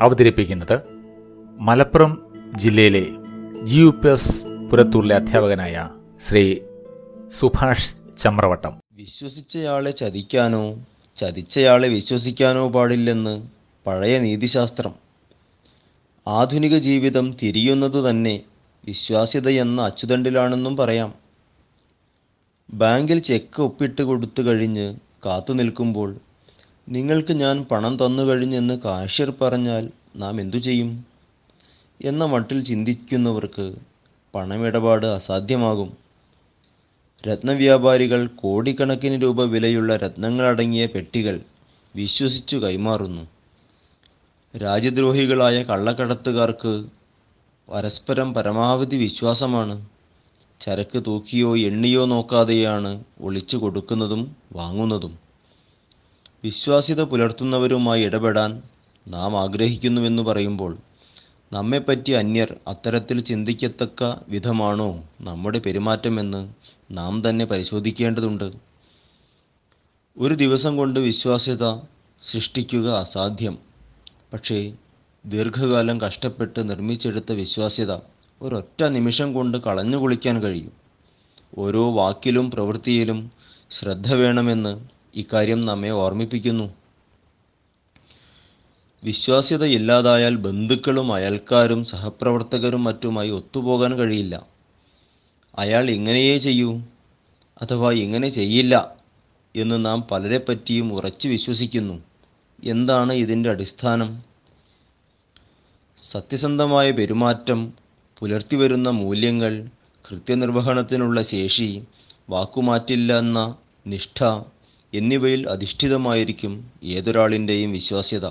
അവതരിപ്പിക്കുന്നത് മലപ്പുറം ജില്ലയിലെ G U P S പുരത്തൂരിലെ അധ്യാപകനായ ശ്രീ സുഭാഷ് ചമ്രവട്ടം. വിശ്വസിച്ചയാളെ ചതിക്കാനോ ചതിച്ചയാളെ വിശ്വസിക്കാനോ പാടില്ലെന്ന് പഴയ നീതിശാസ്ത്രം. ആധുനിക ജീവിതം തിരിയുന്നത് തന്നെ വിശ്വാസ്യതയെന്ന അച്ചുതണ്ടിലാണെന്നും പറയാം. ബാങ്കിൽ ചെക്ക് ഒപ്പിട്ട് കൊടുത്തു കഴിഞ്ഞ് കാത്തു നിൽക്കുമ്പോൾ നിങ്ങൾക്ക് ഞാൻ പണം തന്നു കഴിഞ്ഞെന്ന് കാഷ്യർ പറഞ്ഞാൽ നാം എന്തു ചെയ്യും? എന്ന മട്ടിൽ ചിന്തിക്കുന്നവർക്ക് പണമിടപാട് അസാധ്യമാകും. രത്നവ്യാപാരികൾ കോടിക്കണക്കിന് രൂപ വിലയുള്ള രത്നങ്ങളടങ്ങിയ പെട്ടികൾ വിശ്വസിച്ചു കൈമാറുന്നു. രാജ്യദ്രോഹികളായ കള്ളക്കടത്തുകാർക്ക് പരസ്പരം പരമാവധി വിശ്വാസമാണ്. ചരക്ക് തൂക്കിയോ എണ്ണിയോ നോക്കാതെയാണ് ഒളിച്ചു കൊടുക്കുന്നതും വാങ്ങുന്നതും. വിശ്വാസ്യത പുലർത്തുന്നവരുമായി ഇടപെടാൻ നാം ആഗ്രഹിക്കുന്നുവെന്ന് പറയുമ്പോൾ നമ്മെപ്പറ്റി അന്യർ അത്തരത്തിൽ ചിന്തിക്കത്തക്ക വിധമാണോ നമ്മുടെ പെരുമാറ്റമെന്ന് നാം തന്നെ പരിശോധിക്കേണ്ടതുണ്ട്. ഒരു ദിവസം കൊണ്ട് വിശ്വാസ്യത സൃഷ്ടിക്കുക അസാധ്യം. പക്ഷേ ദീർഘകാലം കഷ്ടപ്പെട്ട് നിർമ്മിച്ചെടുത്ത വിശ്വാസ്യത ഒരൊറ്റ നിമിഷം കൊണ്ട് കളഞ്ഞു കുളിക്കാൻ കഴിയും. ഓരോ വാക്കിലും പ്രവൃത്തിയിലും ശ്രദ്ധ വേണമെന്ന് ഇക്കാര്യം നമ്മെ ഓർമ്മിപ്പിക്കുന്നു. വിശ്വാസ്യത ഇല്ലാതായാൽ ബന്ധുക്കളും അയൽക്കാരും സഹപ്രവർത്തകരും മറ്റുമായി ഒത്തുപോകാൻ കഴിയില്ല. അയാൾ ഇങ്ങനെയേ ചെയ്യൂ അഥവാ ഇങ്ങനെ ചെയ്യില്ല എന്ന് നാം പലരെപ്പറ്റിയും ഉറച്ചു വിശ്വസിക്കുന്നു. എന്താണ് ഇതിന്റെ അടിസ്ഥാനം? സത്യസന്ധമായ പെരുമാറ്റം പുലർത്തിവരുന്ന മൂല്യങ്ങൾ കൃത്യനിർവഹണത്തിനുള്ള ശേഷി വാക്കുമാറ്റില്ല എന്ന നിഷ്ഠ എന്നിവയിൽ അധിഷ്ഠിതമായിരിക്കും ഏതൊരാളിന്റെയും വിശ്വാസ്യത.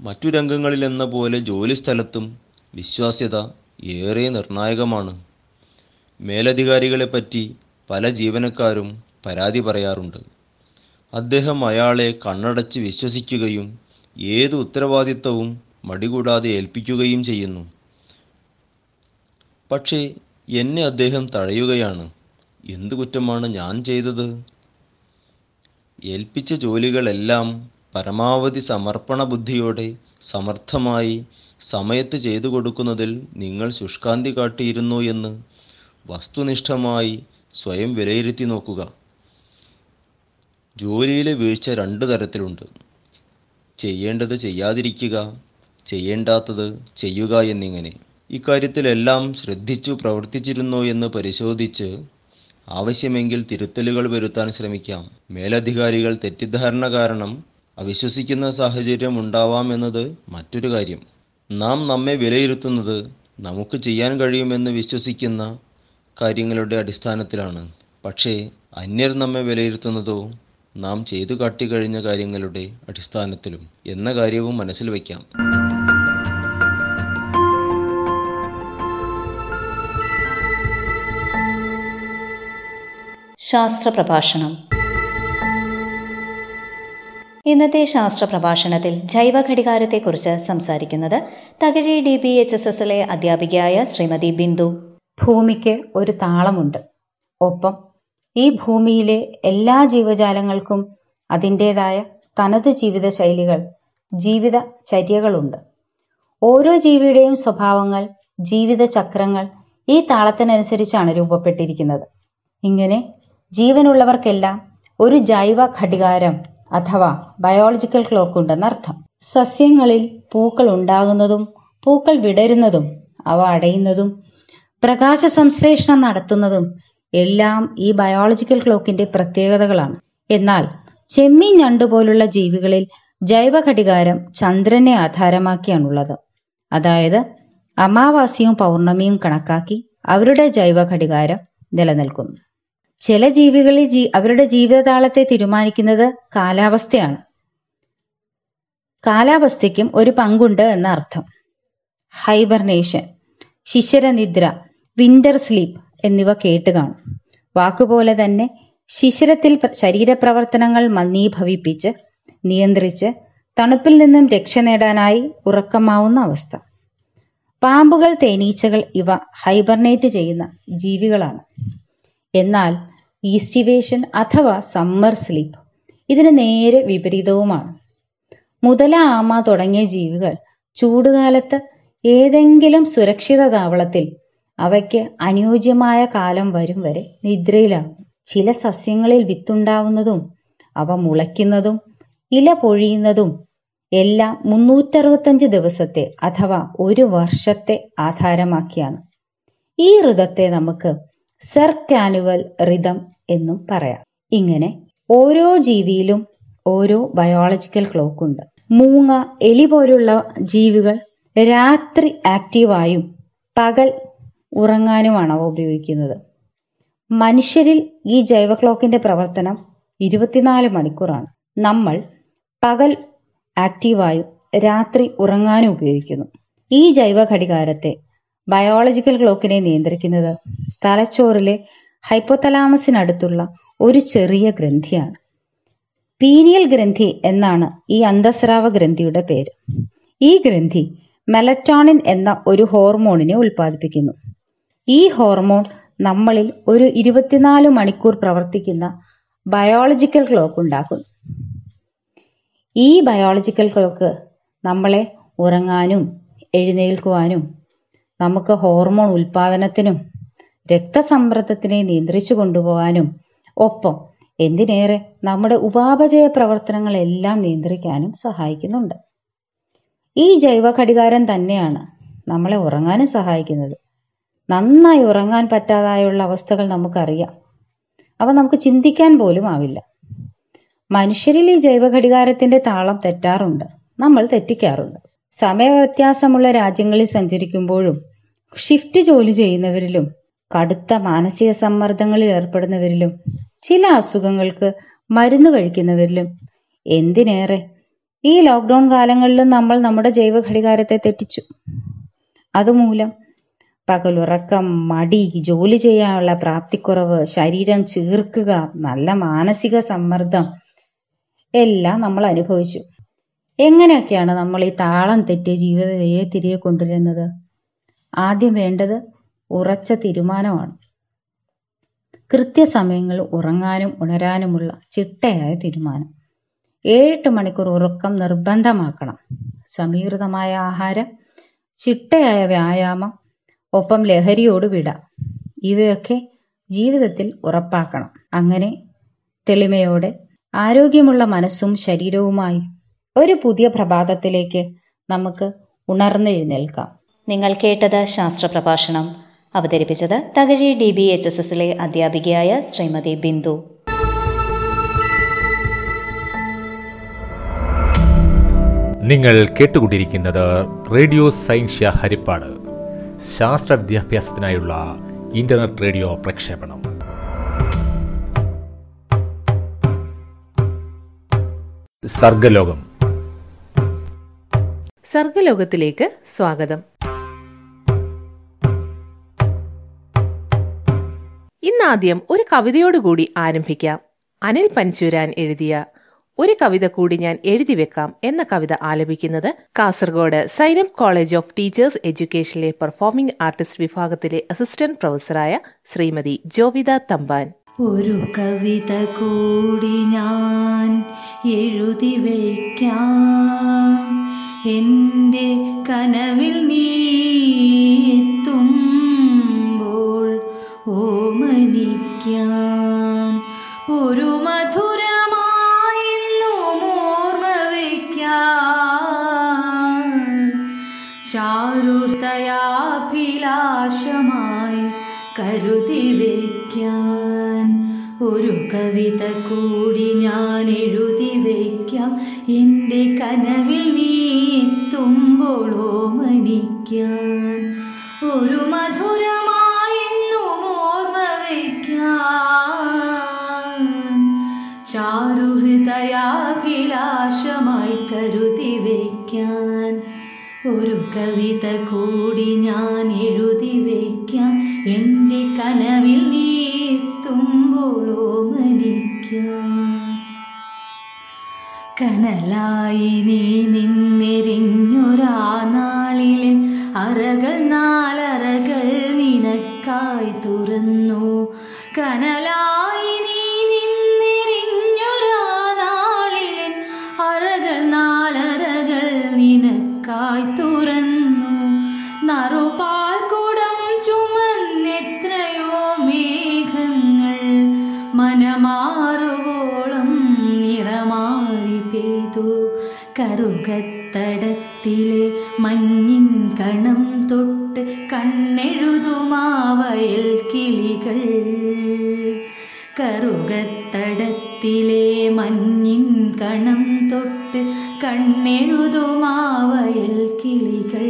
മറ്റു രംഗങ്ങളിലെന്ന പോലെ ജോലിസ്ഥലത്തും വിശ്വാസ്യത ഏറെ നിർണായകമാണ്. മേലധികാരികളെപ്പറ്റി പല ജീവനക്കാരും പരാതി പറയാറുണ്ട്. അദ്ദേഹം അയാളെ കണ്ണടച്ച് വിശ്വസിക്കുകയും ഏത് ഉത്തരവാദിത്തവും മടികൂടാതെ ഏൽപ്പിക്കുകയും ചെയ്യുന്നു. പക്ഷേ എന്നെ അദ്ദേഹം തഴയുകയാണ് എന്തു കുറ്റമാണ് ഞാൻ ചെയ്തത്? ഏൽപ്പിച്ച ജോലികളെല്ലാം പരമാവധി സമർപ്പണ ബുദ്ധിയോടെ സമർത്ഥമായി സമയത്ത് ചെയ്തു കൊടുക്കുന്നതിൽ നിങ്ങൾ ശുഷ്കാന്തി കാട്ടിയിരുന്നു എന്ന് വസ്തുനിഷ്ഠമായി സ്വയം വിലയിരുത്തി നോക്കുക. ജോലിയിലെ വീഴ്ച രണ്ട് തരത്തിലുണ്ട്. ചെയ്യേണ്ടത് ചെയ്യാതിരിക്കുക ചെയ്യേണ്ടാത്തത് ചെയ്യുക എന്നിങ്ങനെ. ഇക്കാര്യത്തിലെല്ലാം ശ്രദ്ധിച്ചു പ്രവർത്തിച്ചിരുന്നോ എന്ന് പരിശോധിച്ച് ആവശ്യമെങ്കിൽ തിരുത്തലുകൾ വരുത്താൻ ശ്രമിക്കാം. മേലധികാരികൾ തെറ്റിദ്ധാരണ കാരണം അവിശ്വസിക്കുന്ന സാഹചര്യം ഉണ്ടാവാം എന്നത് മറ്റൊരു കാര്യം. നാം നമ്മെ വിലയിരുത്തുന്നത് നമുക്ക് ചെയ്യാൻ കഴിയുമെന്ന് വിശ്വസിക്കുന്ന കാര്യങ്ങളുടെ അടിസ്ഥാനത്തിലാണ്. പക്ഷേ അന്യർ നമ്മെ വിലയിരുത്തുന്നതോ നാം ചെയ്തു കാട്ടിക്കഴിഞ്ഞ കാര്യങ്ങളുടെ അടിസ്ഥാനത്തിലും എന്ന കാര്യവും മനസ്സിൽ വയ്ക്കാം. ശാസ്ത്ര പ്രഭാഷണം ഇന്നത്തെ ശാസ്ത്ര പ്രഭാഷണത്തിൽ ജൈവ ഘടികാരത്തെക്കുറിച്ച് സംസാരിക്കുന്നത് Thakazhi D B H S എസിലെ അധ്യാപികയായ ശ്രീമതി ബിന്ദു. ഭൂമിക്ക് ഒരു താളമുണ്ട്. ഒപ്പം ഈ ഭൂമിയിലെ എല്ലാ ജീവജാലങ്ങൾക്കും അതിന്റേതായ തനതു ജീവിത ശൈലികൾ ജീവിത ചര്യകളുണ്ട് ഓരോ ജീവിയുടെയും സ്വഭാവങ്ങൾ ജീവിത ചക്രങ്ങൾ ഈ താളത്തിനനുസരിച്ചാണ് രൂപപ്പെട്ടിരിക്കുന്നത്. ഇങ്ങനെ ജീവനുള്ളവർക്കെല്ലാം ഒരു ജൈവ ഘടികാരം അഥവാ ബയോളജിക്കൽ ക്ലോക്ക് ഉണ്ടെന്നർത്ഥം സസ്യങ്ങളിൽ പൂക്കൾ ഉണ്ടാകുന്നതും പൂക്കൾ വിടരുന്നതും അവ അടയുന്നതും പ്രകാശ സംശ്ലേഷണം നടത്തുന്നതും എല്ലാം ഈ ബയോളജിക്കൽ ക്ലോക്കിന്റെ പ്രത്യേകതകളാണ്. എന്നാൽ ചെമ്മീൻ ഞണ്ടു പോലുള്ള ജീവികളിൽ ജൈവ ഘടികാരം ചന്ദ്രനെ ആധാരമാക്കിയാണുള്ളത്. അതായത് അമാവാസിയും പൗർണമിയും കണക്കാക്കി അവരുടെ ജൈവ ഘടികാരം നിലനിൽക്കുന്നു. ചില ജീവികളിൽ ജീ അവരുടെ ജീവിതതാളത്തെ തീരുമാനിക്കുന്നത് കാലാവസ്ഥയാണ്. കാലാവസ്ഥയ്ക്കും ഒരു പങ്കുണ്ട് എന്ന അർത്ഥം ഹൈബർനേഷൻ ശിശിരനിദ്ര വിന്റർ സ്ലീപ്പ് എന്നിവ കേട്ട് കാണും. വാക്കുപോലെ തന്നെ ശിശിരത്തിൽ ശരീരപ്രവർത്തനങ്ങൾ മന്ദീഭവിപ്പിച്ച് നിയന്ത്രിച്ച് തണുപ്പിൽ നിന്നും രക്ഷ നേടാനായി ഉറക്കമാവുന്ന അവസ്ഥ. പാമ്പുകൾ തേനീച്ചകൾ ഇവ ഹൈബർനേറ്റ് ചെയ്യുന്ന ജീവികളാണ്. എന്നാൽ ഈസ്റ്റിവേഷൻ അഥവാ സമ്മർ സ്ലീപ്പ് ഇതിന് നേരെ വിപരീതവുമാണ്. മുതല ആമ തുടങ്ങിയ ജീവികൾ ചൂടുകാലത്ത് ഏതെങ്കിലും സുരക്ഷിത താവളത്തിൽ അവയ്ക്ക് അനുയോജ്യമായ കാലം വരും വരെ നിദ്രയിലാകും. ചില സസ്യങ്ങളിൽ വിത്തുണ്ടാവുന്നതും അവ മുളയ്ക്കുന്നതും ഇല പൊഴിയുന്നതും എല്ലാം മുന്നൂറ്ററുപത്തഞ്ച് ദിവസത്തെ അഥവാ ഒരു വർഷത്തെ ആധാരമാക്കിയാണ്. ഈ ഋതത്തെ നമുക്ക് സെർക്കാനുവൽ റിതം എന്നും പറയാം. ഇങ്ങനെ ഓരോ ജീവിയിലും ഓരോ ബയോളജിക്കൽ ക്ലോക്ക് ഉണ്ട്. മൂങ്ങ എലി പോലുള്ള ജീവികൾ രാത്രി ആക്റ്റീവായും പകൽ ഉറങ്ങാനുമാണ് അവ ഉപയോഗിക്കുന്നത്. മനുഷ്യരിൽ ഈ ജൈവ ക്ലോക്കിന്റെ പ്രവർത്തനം ഇരുപത്തിനാല് മണിക്കൂറാണ്. നമ്മൾ പകൽ ആക്റ്റീവായും രാത്രി ഉറങ്ങാനും ഉപയോഗിക്കുന്നു. ഈ ജൈവ ഘടികാരത്തെ ബയോളജിക്കൽ ക്ലോക്കിനെ നിയന്ത്രിക്കുന്നത്. തലച്ചോറിലെ ഹൈപ്പോതലാമസിനടുത്തുള്ള ഒരു ചെറിയ ഗ്രന്ഥിയാണ്. പീനിയൽ ഗ്രന്ഥി എന്നാണ് ഈ അന്തസ്രാവ ഗ്രന്ഥിയുടെ പേര്. ഈ ഗ്രന്ഥി മെലറ്റോണിൻ എന്ന ഒരു ഹോർമോണിനെ ഉൽപ്പാദിപ്പിക്കുന്നു. ഈ ഹോർമോൺ നമ്മളിൽ ഒരു ഇരുപത്തിനാല് മണിക്കൂർ പ്രവർത്തിക്കുന്ന ബയോളജിക്കൽ ക്ലോക്ക് ഉണ്ടാക്കുന്നു. ഈ ബയോളജിക്കൽ ക്ലോക്ക് നമ്മളെ ഉറങ്ങാനും എഴുന്നേൽക്കുവാനും നമുക്ക് ഹോർമോൺ ഉൽപാദനത്തിനും രക്തസമ്മർദ്ദത്തിനെ നിയന്ത്രിച്ചു കൊണ്ടുപോകാനും ഒപ്പം എന്തിനേറെ നമ്മുടെ ഉപാപചയ പ്രവർത്തനങ്ങളെല്ലാം നിയന്ത്രിക്കാനും സഹായിക്കുന്നുണ്ട്. ഈ ജൈവ ഘടികാരം തന്നെയാണ് നമ്മളെ ഉറങ്ങാനും സഹായിക്കുന്നത്. നന്നായി ഉറങ്ങാൻ പറ്റാതായുള്ള അവസ്ഥകൾ നമുക്കറിയാം. അവ നമുക്ക് ചിന്തിക്കാൻ പോലും ആവില്ല. മനുഷ്യരിൽ ഈ ജൈവ ഘടികാരത്തിന്റെ താളം തെറ്റാറുണ്ട്. നമ്മൾ തെറ്റിക്കാറുണ്ട്. സമയവ്യത്യാസമുള്ള രാജ്യങ്ങളിൽ സഞ്ചരിക്കുമ്പോഴും ഷിഫ്റ്റ് ജോലി ചെയ്യുന്നവരിലും കടുത്ത മാനസിക സമ്മർദ്ദങ്ങളിൽ ഏർപ്പെടുന്നവരിലും ചില അസുഖങ്ങൾക്ക് മരുന്ന് കഴിക്കുന്നവരിലും എന്തിനേറെ ഈ ലോക്ക്ഡൗൺ കാലങ്ങളിലും നമ്മൾ നമ്മുടെ ജൈവ ഘടികാരത്തെ തെറ്റിച്ചു. അതുമൂലം പകലുറക്കം മടി ജോലി ചെയ്യാനുള്ള പ്രാപ്തിക്കുറവ് ശരീരം ചീർക്കുക നല്ല മാനസിക സമ്മർദ്ദം എല്ലാം നമ്മൾ അനുഭവിച്ചു. എങ്ങനെയൊക്കെയാണ് നമ്മൾ ഈ താളം തെറ്റിയ ജീവിതത്തെ തിരികെ കൊണ്ടുവരുന്നത്? ആദ്യം വേണ്ടത് ഉറച്ച തീരുമാനമാണ്. കൃത്യസമയങ്ങളിൽ ഉറങ്ങാനും ഉണരാനുമുള്ള ചിട്ടയായ തീരുമാനം. ഏഴെട്ട് മണിക്കൂർ ഉറക്കം നിർബന്ധമാക്കണം. സമീകൃതമായ ആഹാരം ചിട്ടയായ വ്യായാമം ഒപ്പം ലഹരിയോട് വിട. ഇവയൊക്കെ ജീവിതത്തിൽ ഉറപ്പാക്കണം. അങ്ങനെ തെളിമയോടെ ആരോഗ്യമുള്ള മനസ്സും ശരീരവുമായി ഒരു പുതിയ പ്രഭാതത്തിലേക്ക് നമുക്ക് ഉണർന്നെഴുന്നേൽക്കാം. നിങ്ങൾ കേട്ടത് ശാസ്ത്ര പ്രഭാഷണം അവതരിപ്പിച്ചത് Thakazhi D B H S എസിലെ അധ്യാപികയായ ശ്രീമതി ബിന്ദു. നിങ്ങൾ കേട്ടുകൊണ്ടിരിക്കുന്നത് റേഡിയോ സൈൻഷ്യ ഹരിപ്പാട്. ശാസ്ത്ര വിദ്യാഭ്യാസത്തിനായുള്ള ഇന്റർനെറ്റ് റേഡിയോ പ്രക്ഷേപണം. സർഗലോകം. സർഗലോകത്തിലേക്ക് സ്വാഗതം. ഇന്നാദ്യം ഒരു കവിതയോടുകൂടി ആരംഭിക്കാം. അനിൽ പഞ്ചൂരാൻ എഴുതിയ ഒരു കവിത കൂടി ഞാൻ എഴുതി വെക്കാം എന്ന കവിത ആലപിക്കുന്നത് Kasaragod Sainam college of teachers എഡ്യൂക്കേഷനിലെ performing artist വിഭാഗത്തിലെ അസിസ്റ്റന്റ് പ്രൊഫസറായ ശ്രീമതി ജോവിത തമ്പാൻ. ഒരു കവിത കൂടി ഞാൻ എഴുതി വയ്ക്കാം എന്റെ കനവിൽ നീ എത്തുമ്പോൾ ഓമനിക്കാൻ ഒരു മധുരമായെന്നും ഓർമ്മ വയ്ക്കാൻ. ചാരുതയാഭിലാഷമായി കരുതി വയ്ക്കാൻ. ഒരു കവിത കൂടി ഞാൻ എഴുതി വയ്ക്കാം. എന്റെ കനവിൽ നീ എത്തുമ്പോൾ മനിക്കാൻ ഒരു മധുരമായെന്നും ചാരുഹൃദയാഭിലാഷമായി കരുതി വയ്ക്കാൻ. ഒരു കവിത കൂടി ഞാൻ എഴുതി വയ്ക്കാം. എന്റെ കനവിൽ നീ എത്തുമ്പോൾ ഓമനിക്കാം. കനലായി നീ നിന്നെരിഞ്ഞൊരാ നാളിലെ അറകൾ നാലറകൾ കറുകത്തടത്തിലെ മഞ്ഞിൻ കണം തൊട്ട് കണ്ണെഴുതുമാവയൽ കിളികൾ. കറുകത്തടത്തിലെ മഞ്ഞിൻ കണം തൊട്ട് കണ്ണെഴുതുമാവയൽ കിളികൾ.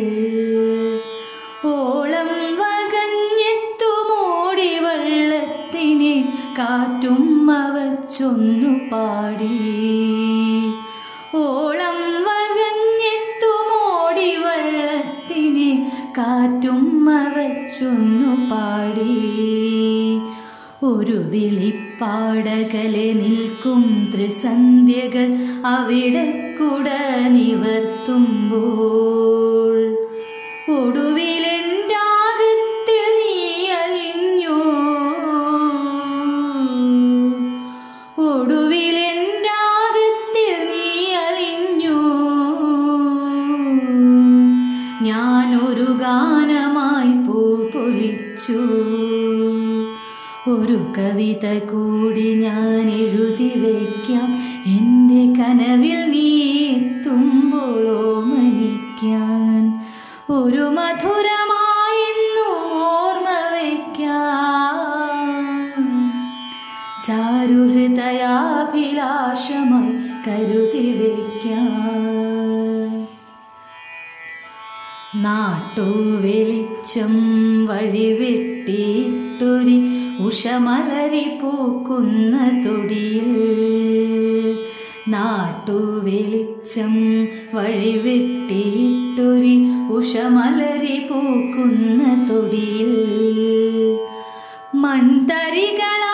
ഓളം വകഞ്ഞെത്തുമോടി വള്ളത്തിനെ കാറ്റും അവച്ചൊന്നു പാടി. കാറ്റും അവച്ചൊന്നു പാടി. ഒരു വിളിപ്പാടകലെ നിൽക്കും ത്രിസന്ധ്യകൾ അവിടെ കുട നിവർത്തുമ്പോൾ. ഒടുവിലെന്റാകത്തിൽ പൊലിച്ചു ഒരു കവിത കൂടി ഞാൻ എഴുതി വയ്ക്കാം എന്റെ കനവിൽ നീ എത്തുമ്പോളോ മരിക്കാൻ ഒരു മധുരമായിരുന്നു ഓർമ്മ വയ്ക്കാം ചാരുഹൃദയാഭിലാഷമായി കരുതി വയ്ക്കാം നാട്ടു വെളിച്ചം ഉഷമലരി പൂക്കുന്ന തൊടിയിൽ നാട്ടു വെളിച്ചം വഴിവെട്ടിയിട്ടൊരി ഉഷമലരി പൂക്കുന്ന തൊടിയിൽ മൺതരികളറിയാതെ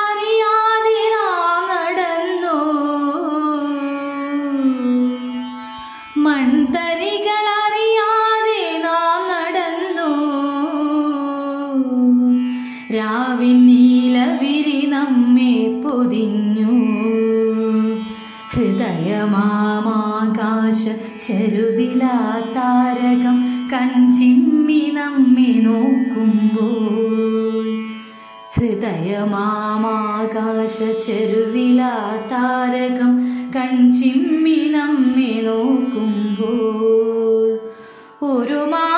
ചെരുവിലാ താരകം കൺചിമ്മി നമ്മെ നോക്കുമ്പോൾ. ഹൃദയമാകാശ ചെരുവിലാ താരകം കൺചിമ്മി നമ്മെ നോക്കുമ്പോൾ. ഒരു മാത്ര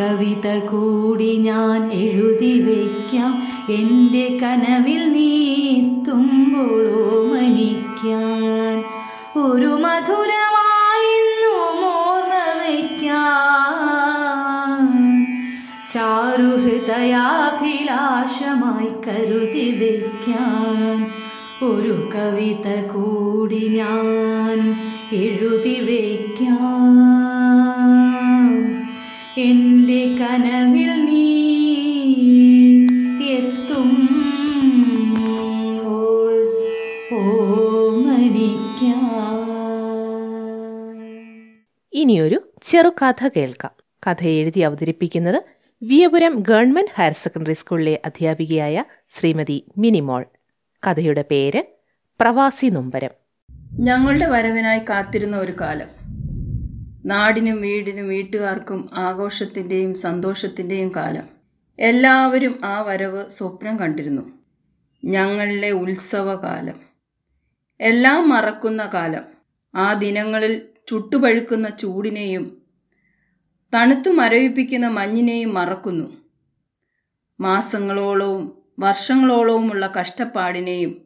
കവിത കൂടി ഞാൻ എഴുതി വയ്ക്കാം എന്റെ കനവിൽ നീ തുമ്പോളോ മനിക്കാൻ ഒരു മധുരമായിരുന്നു ഓർമ്മ വയ്ക്കാൻ ചാരുഹൃദയാഭിലാഷമായി കരുതി വയ്ക്കാൻ ഒരു കവിത കൂടി ഞാൻ എഴുതി വയ്ക്കാം എന്റെ കനവിൽ നീ എത്തും. ഇനിയൊരു ചെറുകഥ കേൾക്കാം. കഥ എഴുതി അവതരിപ്പിക്കുന്നത് വിയപുരം ഗവൺമെന്റ് ഹയർ സെക്കൻഡറി സ്കൂളിലെ അധ്യാപികയായ ശ്രീമതി മിനിമോൾ. കഥയുടെ പേര് പ്രവാസി നൊമ്പരം. ഞങ്ങളുടെ വരവിനായി കാത്തിരുന്ന ഒരു കാലം. നാടിനും വീടിനും വീട്ടുകാർക്കും ആഘോഷത്തിന്റെയും സന്തോഷത്തിന്റെയും കാലം. എല്ലാവരും ആ വരവ് സ്വപ്നം കണ്ടിരുന്നു. ഞങ്ങളിലെ ഉത്സവകാലം. എല്ലാം മറക്കുന്ന കാലം. ആ ദിനങ്ങളിൽ ചുട്ടുപഴുക്കുന്ന ചൂടിനെയും തണുത്തു മരവിപ്പിക്കുന്ന മഞ്ഞിനെയും മറക്കുന്നു. മാസങ്ങളോളവും വർഷങ്ങളോളവുമുള്ള കഷ്ടപ്പാടിനെയും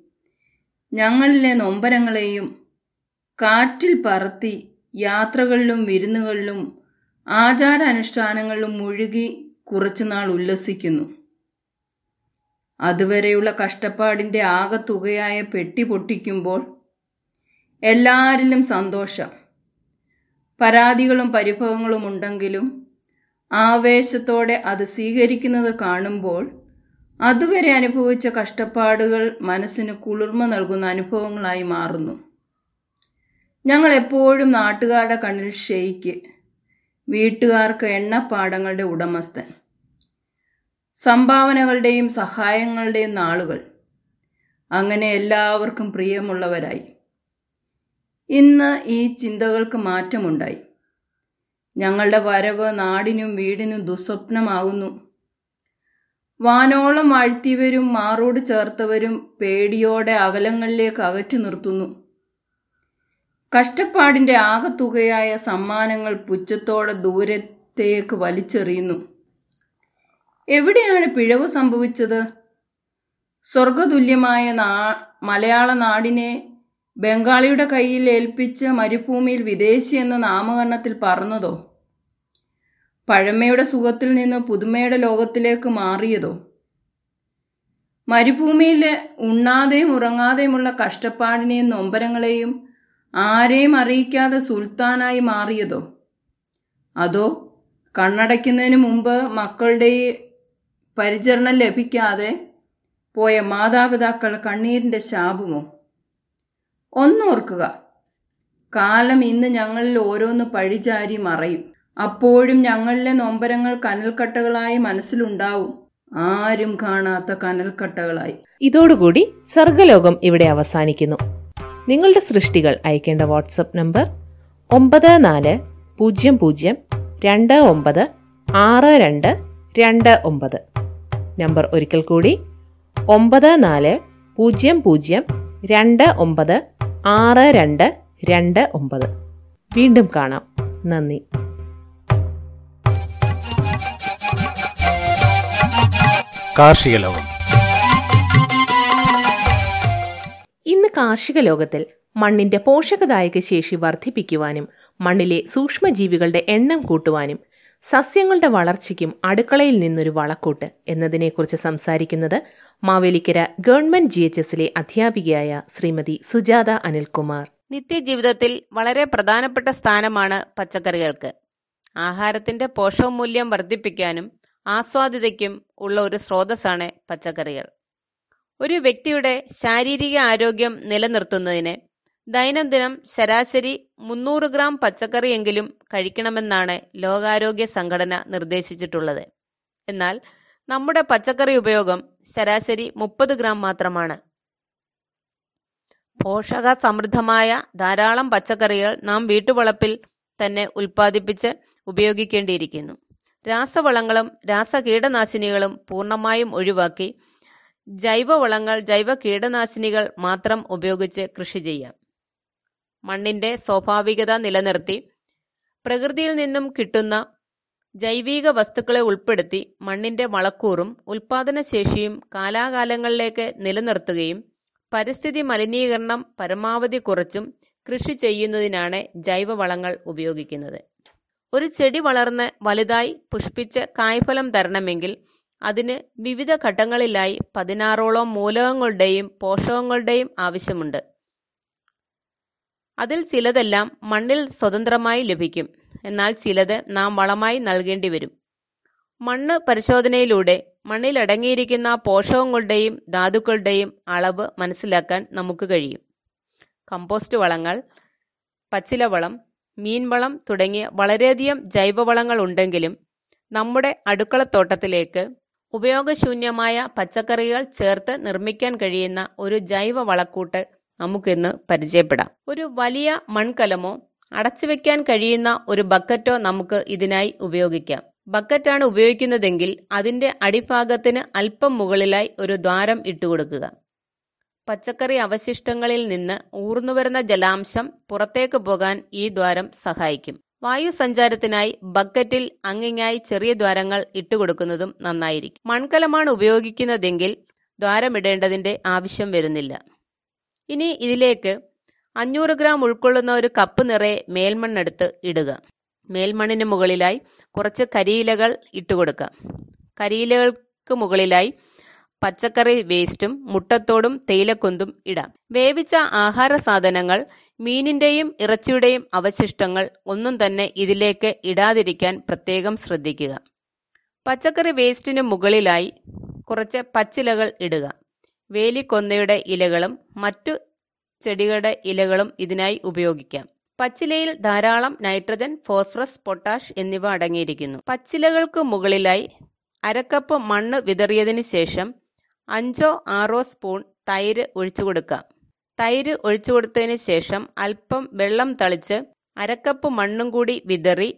ഞങ്ങളിലെ നൊമ്പരങ്ങളെയും കാറ്റിൽ പറത്തി യാത്രകളിലും വിരുന്നുകളിലും ആചാരാനുഷ്ഠാനങ്ങളിലും മുഴുകി കുറച്ചുനാൾ ഉല്ലസിക്കുന്നു. അതുവരെയുള്ള കഷ്ടപ്പാടിന്റെ ആകത്തുകയായ പെട്ടി പൊട്ടിക്കുമ്പോൾ എല്ലാരിലും സന്തോഷം. പരാതികളും പരിഭവങ്ങളും ഉണ്ടെങ്കിലും ആവേശത്തോടെ അത് സ്വീകരിക്കുന്നത് കാണുമ്പോൾ അതുവരെ അനുഭവിച്ച കഷ്ടപ്പാടുകൾ മനസ്സിന് കുളിർമ നൽകുന്ന അനുഭവങ്ങളായി മാറുന്നു. ഞങ്ങൾ എപ്പോഴും നാട്ടുകാരുടെ കണ്ണിൽ ഷെയ്ക്ക് വീട്ടുകാർക്ക് എണ്ണപ്പാടങ്ങളുടെ ഉടമസ്ഥൻ. സംഭാവനകളുടെയും സഹായങ്ങളുടെയും നാളുകൾ. അങ്ങനെ എല്ലാവർക്കും പ്രിയമുള്ളവരായി. ഇന്ന് ഈ ചിന്തകൾക്ക് മാറ്റമുണ്ടായി. ഞങ്ങളുടെ വരവ് നാടിനും വീടിനും ദുസ്വപ്നമാകുന്നു വാനോളം വാഴ്ത്തിയവരും മാറോട് ചേർത്തവരും പേടിയോടെ അകലങ്ങളിലേക്ക് അകറ്റി നിർത്തുന്നു. കഷ്ടപ്പാടിന്റെ ആകത്തുകയായ സമ്മാനങ്ങൾ പുച്ഛത്തോടെ ദൂരത്തേക്ക് വലിച്ചെറിയുന്നു. എവിടെയാണ് പിഴവ് സംഭവിച്ചത്? സ്വർഗതുല്യമായ നാ മലയാള നാടിനെ ബംഗാളിയുടെ കയ്യിൽ ഏൽപ്പിച്ച മരുഭൂമിയിൽ വിദേശി എന്ന നാമകരണത്തിൽ പറന്നതോ? പഴമയുടെ സുഖത്തിൽ നിന്ന് പുതുമയുടെ ലോകത്തിലേക്ക് മാറിയതോ? മരുഭൂമിയിൽ ഉണ്ണാതെയും ഉറങ്ങാതെയുമുള്ള കഷ്ടപ്പാടിനെയും നൊമ്പരങ്ങളെയും ആരെയും അറിയിക്കാതെ സുൽത്താനായി മാറിയതോ? അതോ കണ്ണടയ്ക്കുന്നതിന് മുമ്പ് മക്കളുടെ പരിചരണം ലഭിക്കാതെ പോയ മാതാപിതാക്കൾ കണ്ണീരിന്റെ ശാപമോ? ഒന്നോർക്കുക കാലം ഇന്ന് ഞങ്ങളിൽ ഓരോന്ന് പഴിചാരി മറയും. അപ്പോഴും ഞങ്ങളിലെ നൊമ്പരങ്ങൾ കനൽക്കട്ടകളായി മനസ്സിലുണ്ടാവും. ആരും കാണാത്ത കനൽക്കട്ടകളായി. ഇതോടുകൂടി സർഗലോകം ഇവിടെ അവസാനിക്കുന്നു. നിങ്ങളുടെ സൃഷ്ടികൾ അയക്കേണ്ട വാട്സപ്പ് നമ്പർ ഒമ്പത് നാല് പൂജ്യം പൂജ്യം രണ്ട് ഒമ്പത് ആറ് രണ്ട് രണ്ട് ഒമ്പത്. നമ്പർ ഒരിക്കൽ കൂടി ഒമ്പത് നാല് പൂജ്യം പൂജ്യം രണ്ട് ഒമ്പത് ആറ് രണ്ട് രണ്ട് ഒമ്പത്. വീണ്ടും കാണാം. നന്ദി. കാർഷിക ലോകം. കാർഷിക ലോകത്തിൽ മണ്ണിന്റെ പോഷകദായക ശേഷി വർദ്ധിപ്പിക്കുവാനും മണ്ണിലെ സൂക്ഷ്മജീവികളുടെ എണ്ണം കൂട്ടുവാനും സസ്യങ്ങളുടെ വളർച്ചയ്ക്കും അടുക്കളയിൽ നിന്നൊരു വളക്കൂട്ട് എന്നതിനെക്കുറിച്ച് സംസാരിക്കുന്നത് മാവേലിക്കര ഗവൺമെന്റ് ജി എച്ച് എസിലെ അധ്യാപികയായ ശ്രീമതി സുജാത അനിൽകുമാർ. നിത്യജീവിതത്തിൽ വളരെ പ്രധാനപ്പെട്ട സ്ഥാനമാണ് പച്ചക്കറികൾക്ക്. ആഹാരത്തിന്റെ പോഷകമൂല്യം വർദ്ധിപ്പിക്കാനും ആസ്വാദ്യതയ്ക്കും ഉള്ള ഒരു സ്രോതസ്സാണ് പച്ചക്കറികൾ. ഒരു വ്യക്തിയുടെ ശാരീരിക ആരോഗ്യം നിലനിർത്തുന്നതിന് ദൈനംദിനം ശരാശരി മുന്നൂറ് ഗ്രാം പച്ചക്കറിയെങ്കിലും കഴിക്കണമെന്നാണ് ലോകാരോഗ്യ സംഘടന നിർദ്ദേശിച്ചിട്ടുള്ളത്. എന്നാൽ നമ്മുടെ പച്ചക്കറി ഉപയോഗം ശരാശരി മുപ്പത് ഗ്രാം മാത്രമാണ്. പോഷക സമൃദ്ധമായ ധാരാളം പച്ചക്കറികൾ നാം വീട്ടുവളപ്പിൽ തന്നെ ഉൽപ്പാദിപ്പിച്ച് ഉപയോഗിക്കേണ്ടിയിരിക്കുന്നു. രാസവളങ്ങളും രാസകീടനാശിനികളും പൂർണമായും ഒഴിവാക്കി ജൈവവളങ്ങൾ ജൈവ കീടനാശിനികൾ മാത്രം ഉപയോഗിച്ച് കൃഷി ചെയ്യാം. മണ്ണിന്റെ സ്വാഭാവികത നിലനിർത്തി പ്രകൃതിയിൽ നിന്നും കിട്ടുന്ന ജൈവിക വസ്തുക്കളെ ഉൾപ്പെടുത്തി മണ്ണിന്റെ വളക്കൂറും ഉൽപാദനശേഷിയും കാലാകാലങ്ങളിലേക്ക് നിലനിർത്തുകയും പരിസ്ഥിതി മലിനീകരണം പരമാവധി കുറച്ചും കൃഷി ചെയ്യുന്നതിനാണ് ജൈവവളങ്ങൾ ഉപയോഗിക്കുന്നത്. ഒരു ചെടി വളർന്ന് വലുതായി പുഷ്പിച്ച് കായ്ഫലം തരണമെങ്കിൽ അതിന് വിവിധ ഘട്ടങ്ങളിലായി പതിനാറോളം മൂലകങ്ങളുടെയും പോഷകങ്ങളുടെയും ആവശ്യമുണ്ട്. അതിൽ ചിലതെല്ലാം മണ്ണിൽ സ്വതന്ത്രമായി ലഭിക്കും. എന്നാൽ ചിലത് നാം വളമായി നൽകേണ്ടി വരും. മണ്ണ് പരിശോധനയിലൂടെ മണ്ണിൽ അടങ്ങിയിരിക്കുന്ന പോഷകങ്ങളുടെയും ധാതുക്കളുടെയും അളവ് മനസ്സിലാക്കാൻ നമുക്ക് കഴിയും. കമ്പോസ്റ്റ് വളങ്ങൾ പച്ചിലവളം മീൻവളം തുടങ്ങിയ വളരെയധികം ജൈവവളങ്ങൾ ഉണ്ടെങ്കിലും നമ്മുടെ അടുക്കളത്തോട്ടത്തിലേക്ക് ഉപയോഗശൂന്യമായ പച്ചക്കറികൾ ചേർത്ത് നിർമ്മിക്കാൻ കഴിയുന്ന ഒരു ജൈവ വളക്കൂട്ട് നമുക്കിന്ന് പരിചയപ്പെടാം. ഒരു വലിയ മൺകലമോ അടച്ചുവെക്കാൻ കഴിയുന്ന ഒരു ബക്കറ്റോ നമുക്ക് ഇതിനായി ഉപയോഗിക്കാം. ബക്കറ്റാണ് ഉപയോഗിക്കുന്നതെങ്കിൽ അതിന്റെ അടിഭാഗത്തിന് അല്പം മുകളിലായി ഒരു ദ്വാരം ഇട്ടുകൊടുക്കുക പച്ചക്കറി അവശിഷ്ടങ്ങളിൽ നിന്ന് ഊർന്നുവരുന്ന ജലാംശം പുറത്തേക്ക് പോകാൻ ഈ ദ്വാരം സഹായിക്കും. വായു സഞ്ചാരത്തിനായി ബക്കറ്റിൽ അങ്ങിങ്ങായി ചെറിയ ദ്വാരങ്ങൾ ഇട്ടുകൊടുക്കുന്നതും നന്നായിരിക്കും. മൺകലമാണ് ഉപയോഗിക്കുന്നതെങ്കിൽ ദ്വാരമിടേണ്ടതിന്റെ ആവശ്യം വരുന്നില്ല. ഇനി ഇതിലേക്ക് അഞ്ഞൂറ് ഗ്രാം ഉൾക്കൊള്ളുന്ന ഒരു കപ്പ് നിറയെ മേൽമണ്ണെടുത്ത് ഇടുക. മേൽമണ്ണിന് മുകളിലായി കുറച്ച് കരിയിലകൾ ഇട്ടുകൊടുക്കുക. കരിയിലകൾക്ക് മുകളിലായി പച്ചക്കറി വേസ്റ്റും മുട്ടത്തോടും തേയിലക്കൊന്തും ഇടാം. വേവിച്ച ആഹാര സാധനങ്ങൾ മീനിന്റെയും ഇറച്ചിയുടെയും അവശിഷ്ടങ്ങൾ ഒന്നും തന്നെ ഇതിലേക്ക് ഇടാതിരിക്കാൻ പ്രത്യേകം ശ്രദ്ധിക്കുക. പച്ചക്കറി വേസ്റ്റിന് മുകളിലായി കുറച്ച് പച്ചിലകൾ ഇടുക. വേലിക്കൊന്നയുടെ ഇലകളും മറ്റു ചെടികളുടെ ഇലകളും ഇതിനായി ഉപയോഗിക്കാം. പച്ചിലയിൽ ധാരാളം നൈട്രജൻ ഫോസ്ഫറസ് പൊട്ടാഷ് എന്നിവ അടങ്ങിയിരിക്കുന്നു. പച്ചിലകൾക്ക് മുകളിലായി അരക്കപ്പ് മണ്ണ് വിതറിയതിനു ശേഷം അഞ്ചോ ആറോ സ്പൂൺ തൈര് ഒഴിച്ചു കൊടുക്കാം തൈര് ഒഴിച്ചു കൊടുത്തതിന് ശേഷം അല്പം വെള്ളം തളിച്ച് അരക്കപ്പ് മണ്ണും കൂടി വിതറി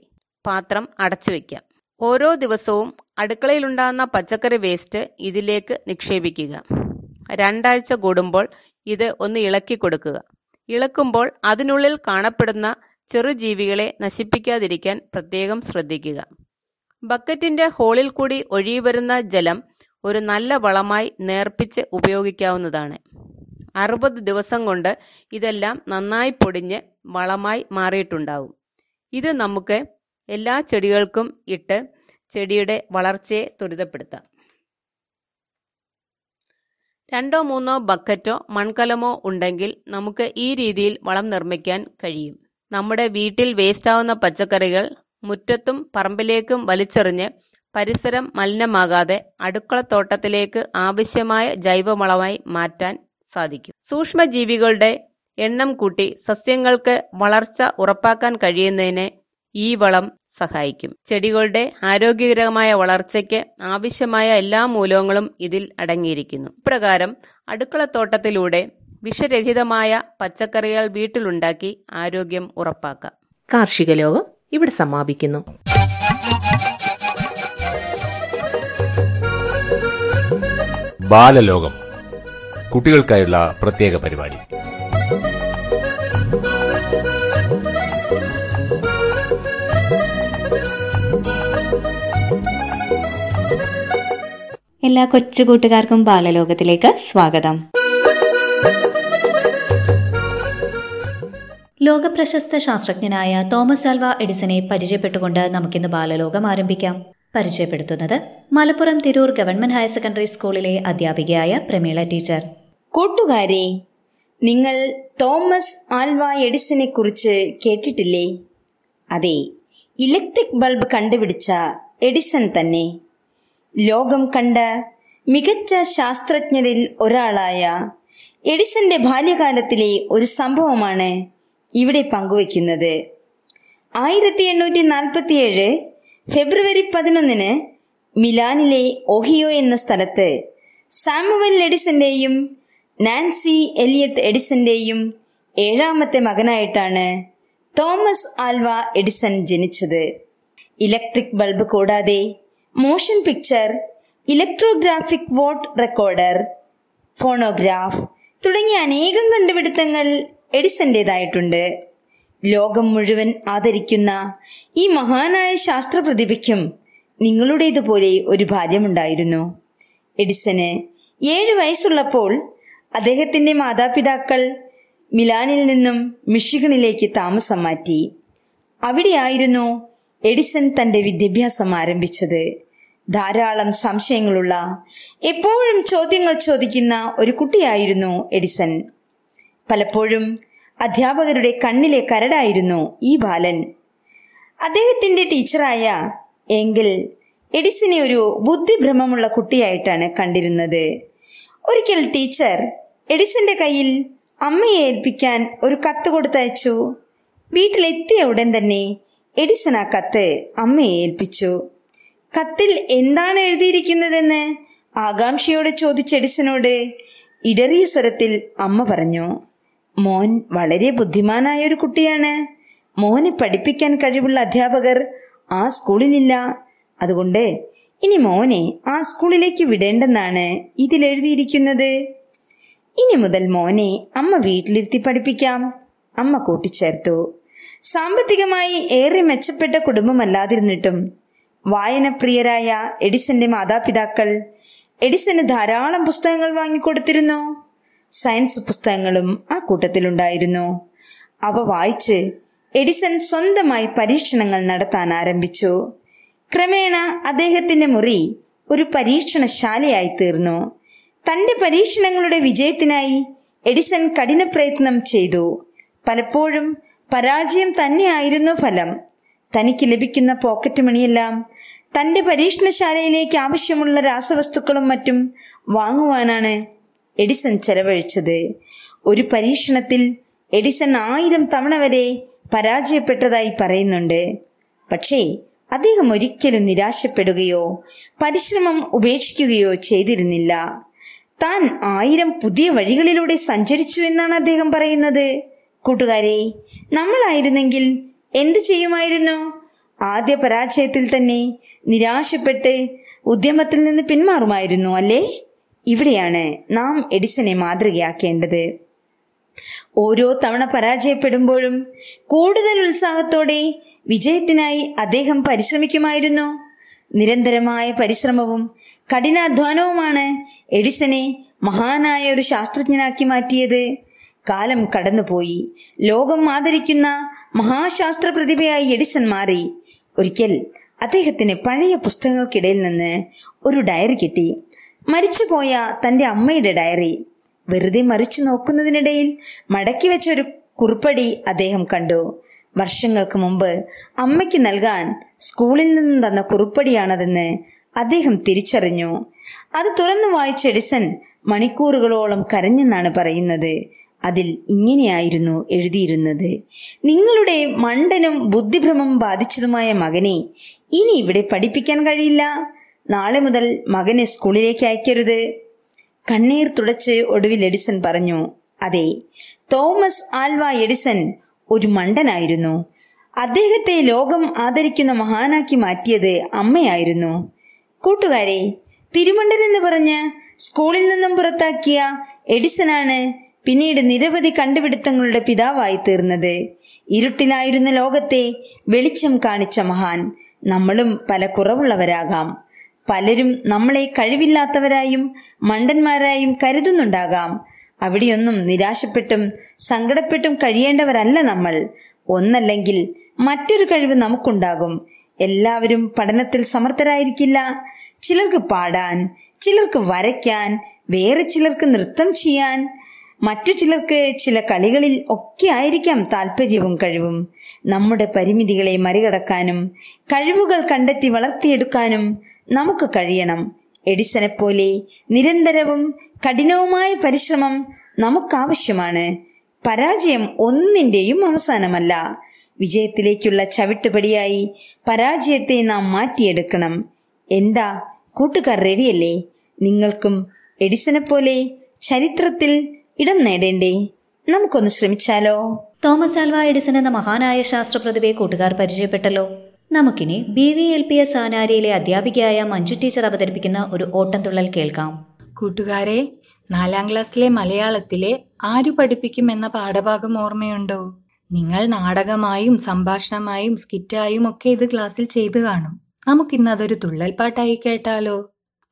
പാത്രം അടച്ചു വയ്ക്കാം ഓരോ ദിവസവും അടുക്കളയിലുണ്ടാകുന്ന പച്ചക്കറി വേസ്റ്റ് ഇതിലേക്ക് നിക്ഷേപിക്കുക. രണ്ടാഴ്ച കൂടുമ്പോൾ ഇത് ഒന്ന് ഇളക്കി കൊടുക്കുക. ഇളക്കുമ്പോൾ അതിനുള്ളിൽ കാണപ്പെടുന്ന ചെറുജീവികളെ നശിപ്പിക്കാതിരിക്കാൻ പ്രത്യേകം ശ്രദ്ധിക്കുക. ബക്കറ്റിന്റെ ഹോളിൽ കൂടി ഒഴുകിവരുന്ന ജലം ഒരു നല്ല വളമായി നേർപ്പിച്ച് ഉപയോഗിക്കാവുന്നതാണ്. അറുപത് ദിവസം കൊണ്ട് ഇതെല്ലാം നന്നായി പൊടിഞ്ഞ് വളമായി മാറിയിട്ടുണ്ടാവും. ഇത് നമുക്ക് എല്ലാ ചെടികൾക്കും ഇട്ട് ചെടിയുടെ വളർച്ചയെ ത്വരിതപ്പെടുത്താം. രണ്ടോ മൂന്നോ ബക്കറ്റോ മൺകലമോ ഉണ്ടെങ്കിൽ നമുക്ക് ഈ രീതിയിൽ വളം നിർമ്മിക്കാൻ കഴിയും. നമ്മുടെ വീട്ടിൽ വേസ്റ്റ് ആവുന്ന പച്ചക്കറികൾ മുറ്റത്തും പറമ്പിലേക്കും വലിച്ചെറിഞ്ഞ് പരിസരം മലിനമാകാതെ അടുക്കളത്തോട്ടത്തിലേക്ക് ആവശ്യമായ ജൈവവളമായി മാറ്റാൻ സാധിക്കും. സൂക്ഷ്മജീവികളുടെ എണ്ണം കൂട്ടി സസ്യങ്ങൾക്ക് വളർച്ച ഉറപ്പാക്കാൻ കഴിയുന്നതിന് ഈ വളം സഹായിക്കും. ചെടികളുടെ ആരോഗ്യകരമായ വളർച്ചയ്ക്ക് ആവശ്യമായ എല്ലാ മൂലകങ്ങളും ഇതിൽ അടങ്ങിയിരിക്കുന്നു. ഇപ്രകാരം അടുക്കളത്തോട്ടത്തിലൂടെ വിഷരഹിതമായ പച്ചക്കറികൾ വീട്ടിലുണ്ടാക്കി ആരോഗ്യം ഉറപ്പാക്കാം. കാർഷിക ലോകം ഇവിടെ സമാപിക്കുന്നു. ബാലലോകം. കുട്ടികൾക്കായുള്ള പ്രത്യേക പരിപാടി. എല്ലാ കൊച്ചു കൂട്ടുകാർക്കും ബാലലോകത്തിലേക്ക് സ്വാഗതം. ലോകപ്രശസ്ത ശാസ്ത്രജ്ഞനായ തോമസ് ആൽവ എഡിസനെ പരിചയപ്പെട്ടുകൊണ്ട് നമുക്കിന്ന് ബാലലോകം ആരംഭിക്കാം. പരിചയപ്പെടുത്തുന്നത് Malappuram Tirur government higher secondary സ്കൂളിലെ അധ്യാപികയായ പ്രമീള ടീച്ചർ. കൂട്ടുകാരെ നിങ്ങൾ തോമസ് ആൽവ എഡിസനെ കുറിച്ച് കേട്ടിട്ടില്ലേ? അതെ ഇലക്ട്രിക് ബൾബ് കണ്ടുപിടിച്ച എഡിസൺ തന്നെ. ലോകം കണ്ട മികച്ച ശാസ്ത്രജ്ഞരിൽ ഒരാളായ എഡിസന്റെ ബാല്യകാലത്തിലെ ഒരു സംഭവമാണ് ഇവിടെ പങ്കുവയ്ക്കുന്നത്. ആയിരത്തി എണ്ണൂറ്റി നാൽപ്പത്തിയേഴ് ഫെബ്രുവരി പതിനൊന്നിന് മിലാനിലെ ഒഹിയോ എന്ന സ്ഥലത്ത് സാമുവൽ എഡിസന്റെയും നാൻസി എലിയട്ട് എഡിസന്റെയും ഏഴാമത്തെ മകനായിട്ടാണ് തോമസ് ആൽവ എഡിസൺ ജനിച്ചത്. ഇലക്ട്രിക് ബൾബ് കൂടാതെ motion picture electrographic vote recorder phonograph തുടങ്ങിയ അനേകം കണ്ടുപിടുത്തങ്ങൾ എഡിസന്റേതായിട്ടുണ്ട്. ലോകം മുഴുവൻ ആദരിക്കുന്ന ഈ മഹാനായ ശാസ്ത്ര പ്രതിഭയ്ക്കും നിങ്ങളുടേതുപോലെ ഒരു ഭാര്യമുണ്ടായിരുന്നു. എഡിസന് ഏഴ് വയസ്സുള്ളപ്പോൾ അദ്ദേഹത്തിന്റെ മാതാപിതാക്കൾ മിലാനിൽ നിന്നും മിഷിഗണിലേക്ക് താമസം മാറ്റി. അവിടെയായിരുന്നു എഡിസൺ തന്റെ വിദ്യാഭ്യാസം ആരംഭിച്ചത്. ധാരാളം സംശയങ്ങളുള്ള എപ്പോഴും ചോദ്യങ്ങൾ ചോദിക്കുന്ന ഒരു കുട്ടിയായിരുന്നു എഡിസൺ. പലപ്പോഴും അധ്യാപകരുടെ കണ്ണിലെ കരടായിരുന്നു ഈ ബാലൻ. അദ്ദേഹത്തിന്റെ ടീച്ചറായ എങ്കിൽ എഡിസിനെ ഒരു ബുദ്ധിഭ്രമമുള്ള കുട്ടിയായിട്ടാണ് കണ്ടിരുന്നത്. ഒരിക്കൽ ടീച്ചർ എഡിസിന്റെ കയ്യിൽ അമ്മയെ ഏൽപ്പിക്കാൻ ഒരു കത്ത് കൊടുത്തയച്ചു. വീട്ടിലെത്തിയ ഉടൻ തന്നെ എഡിസൺ ആ കത്ത് അമ്മയെ ഏൽപ്പിച്ചു. കത്തിൽ എന്താണ് എഴുതിയിരിക്കുന്നതെന്ന് ആകാംക്ഷയോടെ ചോദിച്ച എഡിസനോട് ഇടറിയ സ്വരത്തിൽ അമ്മ പറഞ്ഞു. മോൻ വളരെ ബുദ്ധിമാനായ ഒരു കുട്ടിയാണ്. മോനെ പഠിപ്പിക്കാൻ കഴിവുള്ള അധ്യാപകർ ആ സ്കൂളിലില്ല. അതുകൊണ്ട് ഇനി മോനെ ആ സ്കൂളിലേക്ക് വിടേണ്ടെന്നാണ് ഇതിൽ എഴുതിയിരിക്കുന്നത്. ഇനി മുതൽ മോനെ അമ്മ വീട്ടിലിരുത്തി പഠിപ്പിക്കാം. അമ്മ കൂട്ടിച്ചേർത്തു. സാമ്പത്തികമായി ഏറെ മെച്ചപ്പെട്ട കുടുംബമല്ലാതിരുന്നിട്ടും വായനപ്രിയരായ എഡിസന്റെ മാതാപിതാക്കൾ എഡിസന് ധാരാളം പുസ്തകങ്ങൾ വാങ്ങിക്കൊടുത്തിരുന്നു. സയൻസ് പുസ്തകങ്ങളും ആ കൂട്ടത്തിലുണ്ടായിരുന്നു. അവ വായിച്ച് എഡിസൺ സ്വന്തമായി പരീക്ഷണങ്ങൾ നടത്താൻ ആരംഭിച്ചു. ക്രമേണ അദ്ദേഹത്തിന്റെ മുറി ഒരു പരീക്ഷണശാലയായി തീർന്നു. തന്റെ പരീക്ഷണങ്ങളുടെ വിജയത്തിനായി എഡിസൺ കഠിന പ്രയത്നം ചെയ്തു. പലപ്പോഴും പരാജയം തന്നെയായിരുന്നു ഫലം. തനിക്ക് ലഭിക്കുന്ന പോക്കറ്റ് മണിയെല്ലാം തന്റെ പരീക്ഷണശാലയിലേക്ക് ആവശ്യമുള്ള രാസവസ്തുക്കളും മറ്റും വാങ്ങുവാനാണ് എഡിസൺ ചെലവഴിച്ചത്. ഒരു പരീക്ഷണത്തിൽ എഡിസൺ ആയിരം തവണ വരെ പരാജയപ്പെട്ടതായി പറയുന്നുണ്ട്. പക്ഷേ അദ്ദേഹം ഒരിക്കലും നിരാശപ്പെടുകയോ പരിശ്രമം ഉപേക്ഷിക്കുകയോ ചെയ്തിരുന്നില്ല. താൻ ആയിരം പുതിയ വഴികളിലൂടെ സഞ്ചരിച്ചു എന്നാണ് അദ്ദേഹം പറയുന്നത്. കൂട്ടുകാരെ നമ്മളായിരുന്നെങ്കിൽ എന്ത് ചെയ്യുമായിരുന്നു? ആദ്യ പരാജയത്തിൽ തന്നെ നിരാശപ്പെട്ട് ഉദ്യമത്തിൽ നിന്ന് പിന്മാറുമായിരുന്നു അല്ലേ? ഇവിടെയാണ് നാം എഡിസനെ മാതൃകയാക്കേണ്ടത്. ഓരോ തവണ പരാജയപ്പെടുമ്പോഴും കൂടുതൽ ഉത്സാഹത്തോടെ വിജയത്തിനായി അദ്ദേഹം പരിശ്രമിക്കുമായിരുന്നു. നിരന്തരമായ പരിശ്രമവും കഠിനാധ്വാനവുമാണ് എഡിസനെ മഹാനായ ഒരു ശാസ്ത്രജ്ഞനാക്കി മാറ്റിയത്. കാലം കടന്നുപോയി. ലോകം ആദരിക്കുന്ന മഹാശാസ്ത്ര പ്രതിഭയായി എഡിസൺ മാറി. ഒരിക്കൽ അദ്ദേഹത്തിന് പഴയ പുസ്തകങ്ങൾക്കിടയിൽ നിന്ന് ഒരു ഡയറി കിട്ടി. മരിച്ചുപോയ തന്റെ അമ്മയുടെ ഡയറി. വെറുതെ മറിച്ചു നോക്കുന്നതിനിടയിൽ മടക്കി വെച്ച ഒരു കുറിപ്പടി അദ്ദേഹം കണ്ടു. വർഷങ്ങൾക്ക് മുമ്പ് അമ്മയ്ക്ക് നൽകാൻ സ്കൂളിൽ നിന്ന് തന്ന കുറിപ്പടിയാണതെന്ന് അദ്ദേഹം തിരിച്ചറിഞ്ഞു. അത് തുറന്നു വായിച്ച എഡിസൺ മണിക്കൂറുകളോളം കരഞ്ഞെന്നാണ് പറയുന്നത്. അതിൽ ഇങ്ങനെയായിരുന്നു എഴുതിയിരുന്നത്. നിങ്ങളുടെ മണ്ടനും ബുദ്ധിഭ്രമം ബാധിച്ചതുമായ മകനെ ഇനി ഇവിടെ പഠിപ്പിക്കാൻ കഴിയില്ല? നാളെ മുതൽ മകനെ സ്കൂളിലേക്ക് അയക്കരുത്. കണ്ണീർ തുടച്ച് ഒടുവിൽ എഡിസൺ പറഞ്ഞു അതെ തോമസ് ആൽവ എഡിസൺ ഒരു മണ്ടനായിരുന്നു. അദ്ദേഹത്തെ ലോകം ആദരിക്കുന്ന മഹാനാക്കി മാറ്റിയത് അമ്മയായിരുന്നു. കൂട്ടുകാരെ തിരുമണ്ടൻ എന്ന് പറഞ്ഞ് സ്കൂളിൽ നിന്നും പുറത്താക്കിയ എഡിസനാണ് പിന്നീട് നിരവധി കണ്ടുപിടുത്തങ്ങളുടെ പിതാവായി തീർന്നത്. ഇരുട്ടിലായിരുന്ന ലോകത്തെ വെളിച്ചം കാണിച്ച മഹാൻ നമ്മളും പല കുറവുള്ളവരാകാം. പലരും നമ്മളെ കഴിവില്ലാത്തവരായും മണ്ടന്മാരായും കരുതുന്നുണ്ടാകാം. അവിടെയൊന്നും നിരാശപ്പെട്ടും സങ്കടപ്പെട്ടും കഴിയേണ്ടവരല്ല നമ്മൾ. ഒന്നല്ലെങ്കിൽ മറ്റൊരു കഴിവ് നമുക്കുണ്ടാകും. എല്ലാവരും പഠനത്തിൽ സമർത്ഥരായിരിക്കില്ല. ചിലർക്ക് പാടാൻ ചിലർക്ക് വരയ്ക്കാൻ വേറെ ചിലർക്ക് നൃത്തം ചെയ്യാൻ മറ്റു ചിലർക്ക് ചില കളികളിൽ ഒക്കെ ആയിരിക്കാം താല്പര്യവും കഴിവും. നമ്മുടെ പരിമിതികളെ മറികടക്കാനും കഴിവുകൾ കണ്ടെത്തി വളർത്തിയെടുക്കാനും നമുക്ക് കഴിയണം. എഡിസനെ പോലെ നിരന്തരവും കഠിനവുമായ പരിശ്രമം നമുക്കാവശ്യമാണ്. പരാജയം ഒന്നിന്റെയും അവസാനമല്ല. വിജയത്തിലേക്കുള്ള ചവിട്ടുപടിയായി പരാജയത്തെ നാം മാറ്റിയെടുക്കണം. എന്താ? കൂട്ടുകാർ റെഡിയല്ലേ? നിങ്ങൾക്കും എഡിസനെ പോലെ ചരിത്രത്തിൽ ഇടം നേടേണ്ടേ? നമുക്കൊന്ന് ശ്രമിച്ചാലോ? തോമസ് ആൽവ എഡിസൺ എന്ന മഹാനായ ശാസ്ത്രപ്രതിഭയെ കൂട്ടുകാർ പരിചയപ്പെട്ടല്ലോ. നമുക്കിനി B V L P S ആനാരിയിലെ അധ്യാപികയായ മഞ്ജു ടീച്ചർ അവതരിപ്പിക്കുന്ന ഒരു ഓട്ടംതുള്ളൽ കേൾക്കാം. കൂട്ടുകാരെ നാലാം ക്ലാസ്സിലെ മലയാളത്തിലെ ആരു പഠിപ്പിക്കും എന്ന പാഠഭാഗം ഓർമ്മയുണ്ടോ? നിങ്ങൾ നാടകമായും സംഭാഷണമായും സ്കിറ്റായും ഒക്കെ ഇത് ക്ലാസ്സിൽ ചെയ്തു കാണും. നമുക്കിന്ന് അതൊരു തുള്ളൽ പാട്ടായി കേട്ടാലോ?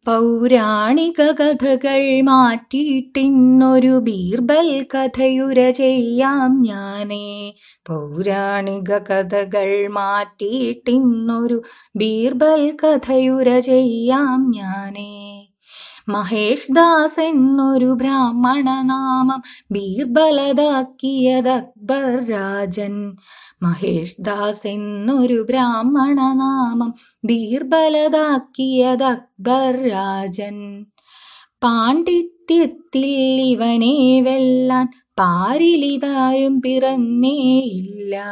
പൗരാണിക കഥകൾ മാറ്റിയിട്ടിന്നൊരു ബീർബൽ കഥയുര ചെയ്യാം ഞാനേ. പൗരാണിക കഥകൾ മാറ്റിയിട്ടിന്നൊരു ബീർബൽ കഥയുര ചെയ്യാം ഞാനേ. മഹേഷ് ദാസ് എന്നൊരു ബ്രാഹ്മണ നാമം ബീർബലതാക്കിയത് അക്ബർ രാജൻ. മഹേഷ് ദാസ് എന്നൊരു ബ്രാഹ്മണ നാമം ബീർബലതാക്കിയത് അക്ബർ രാജൻ പാണ്ഡിത്യത്തിൽ ഇവനെ വെല്ലാൻ പാരിലിതാരും പിറന്നേയില്ല.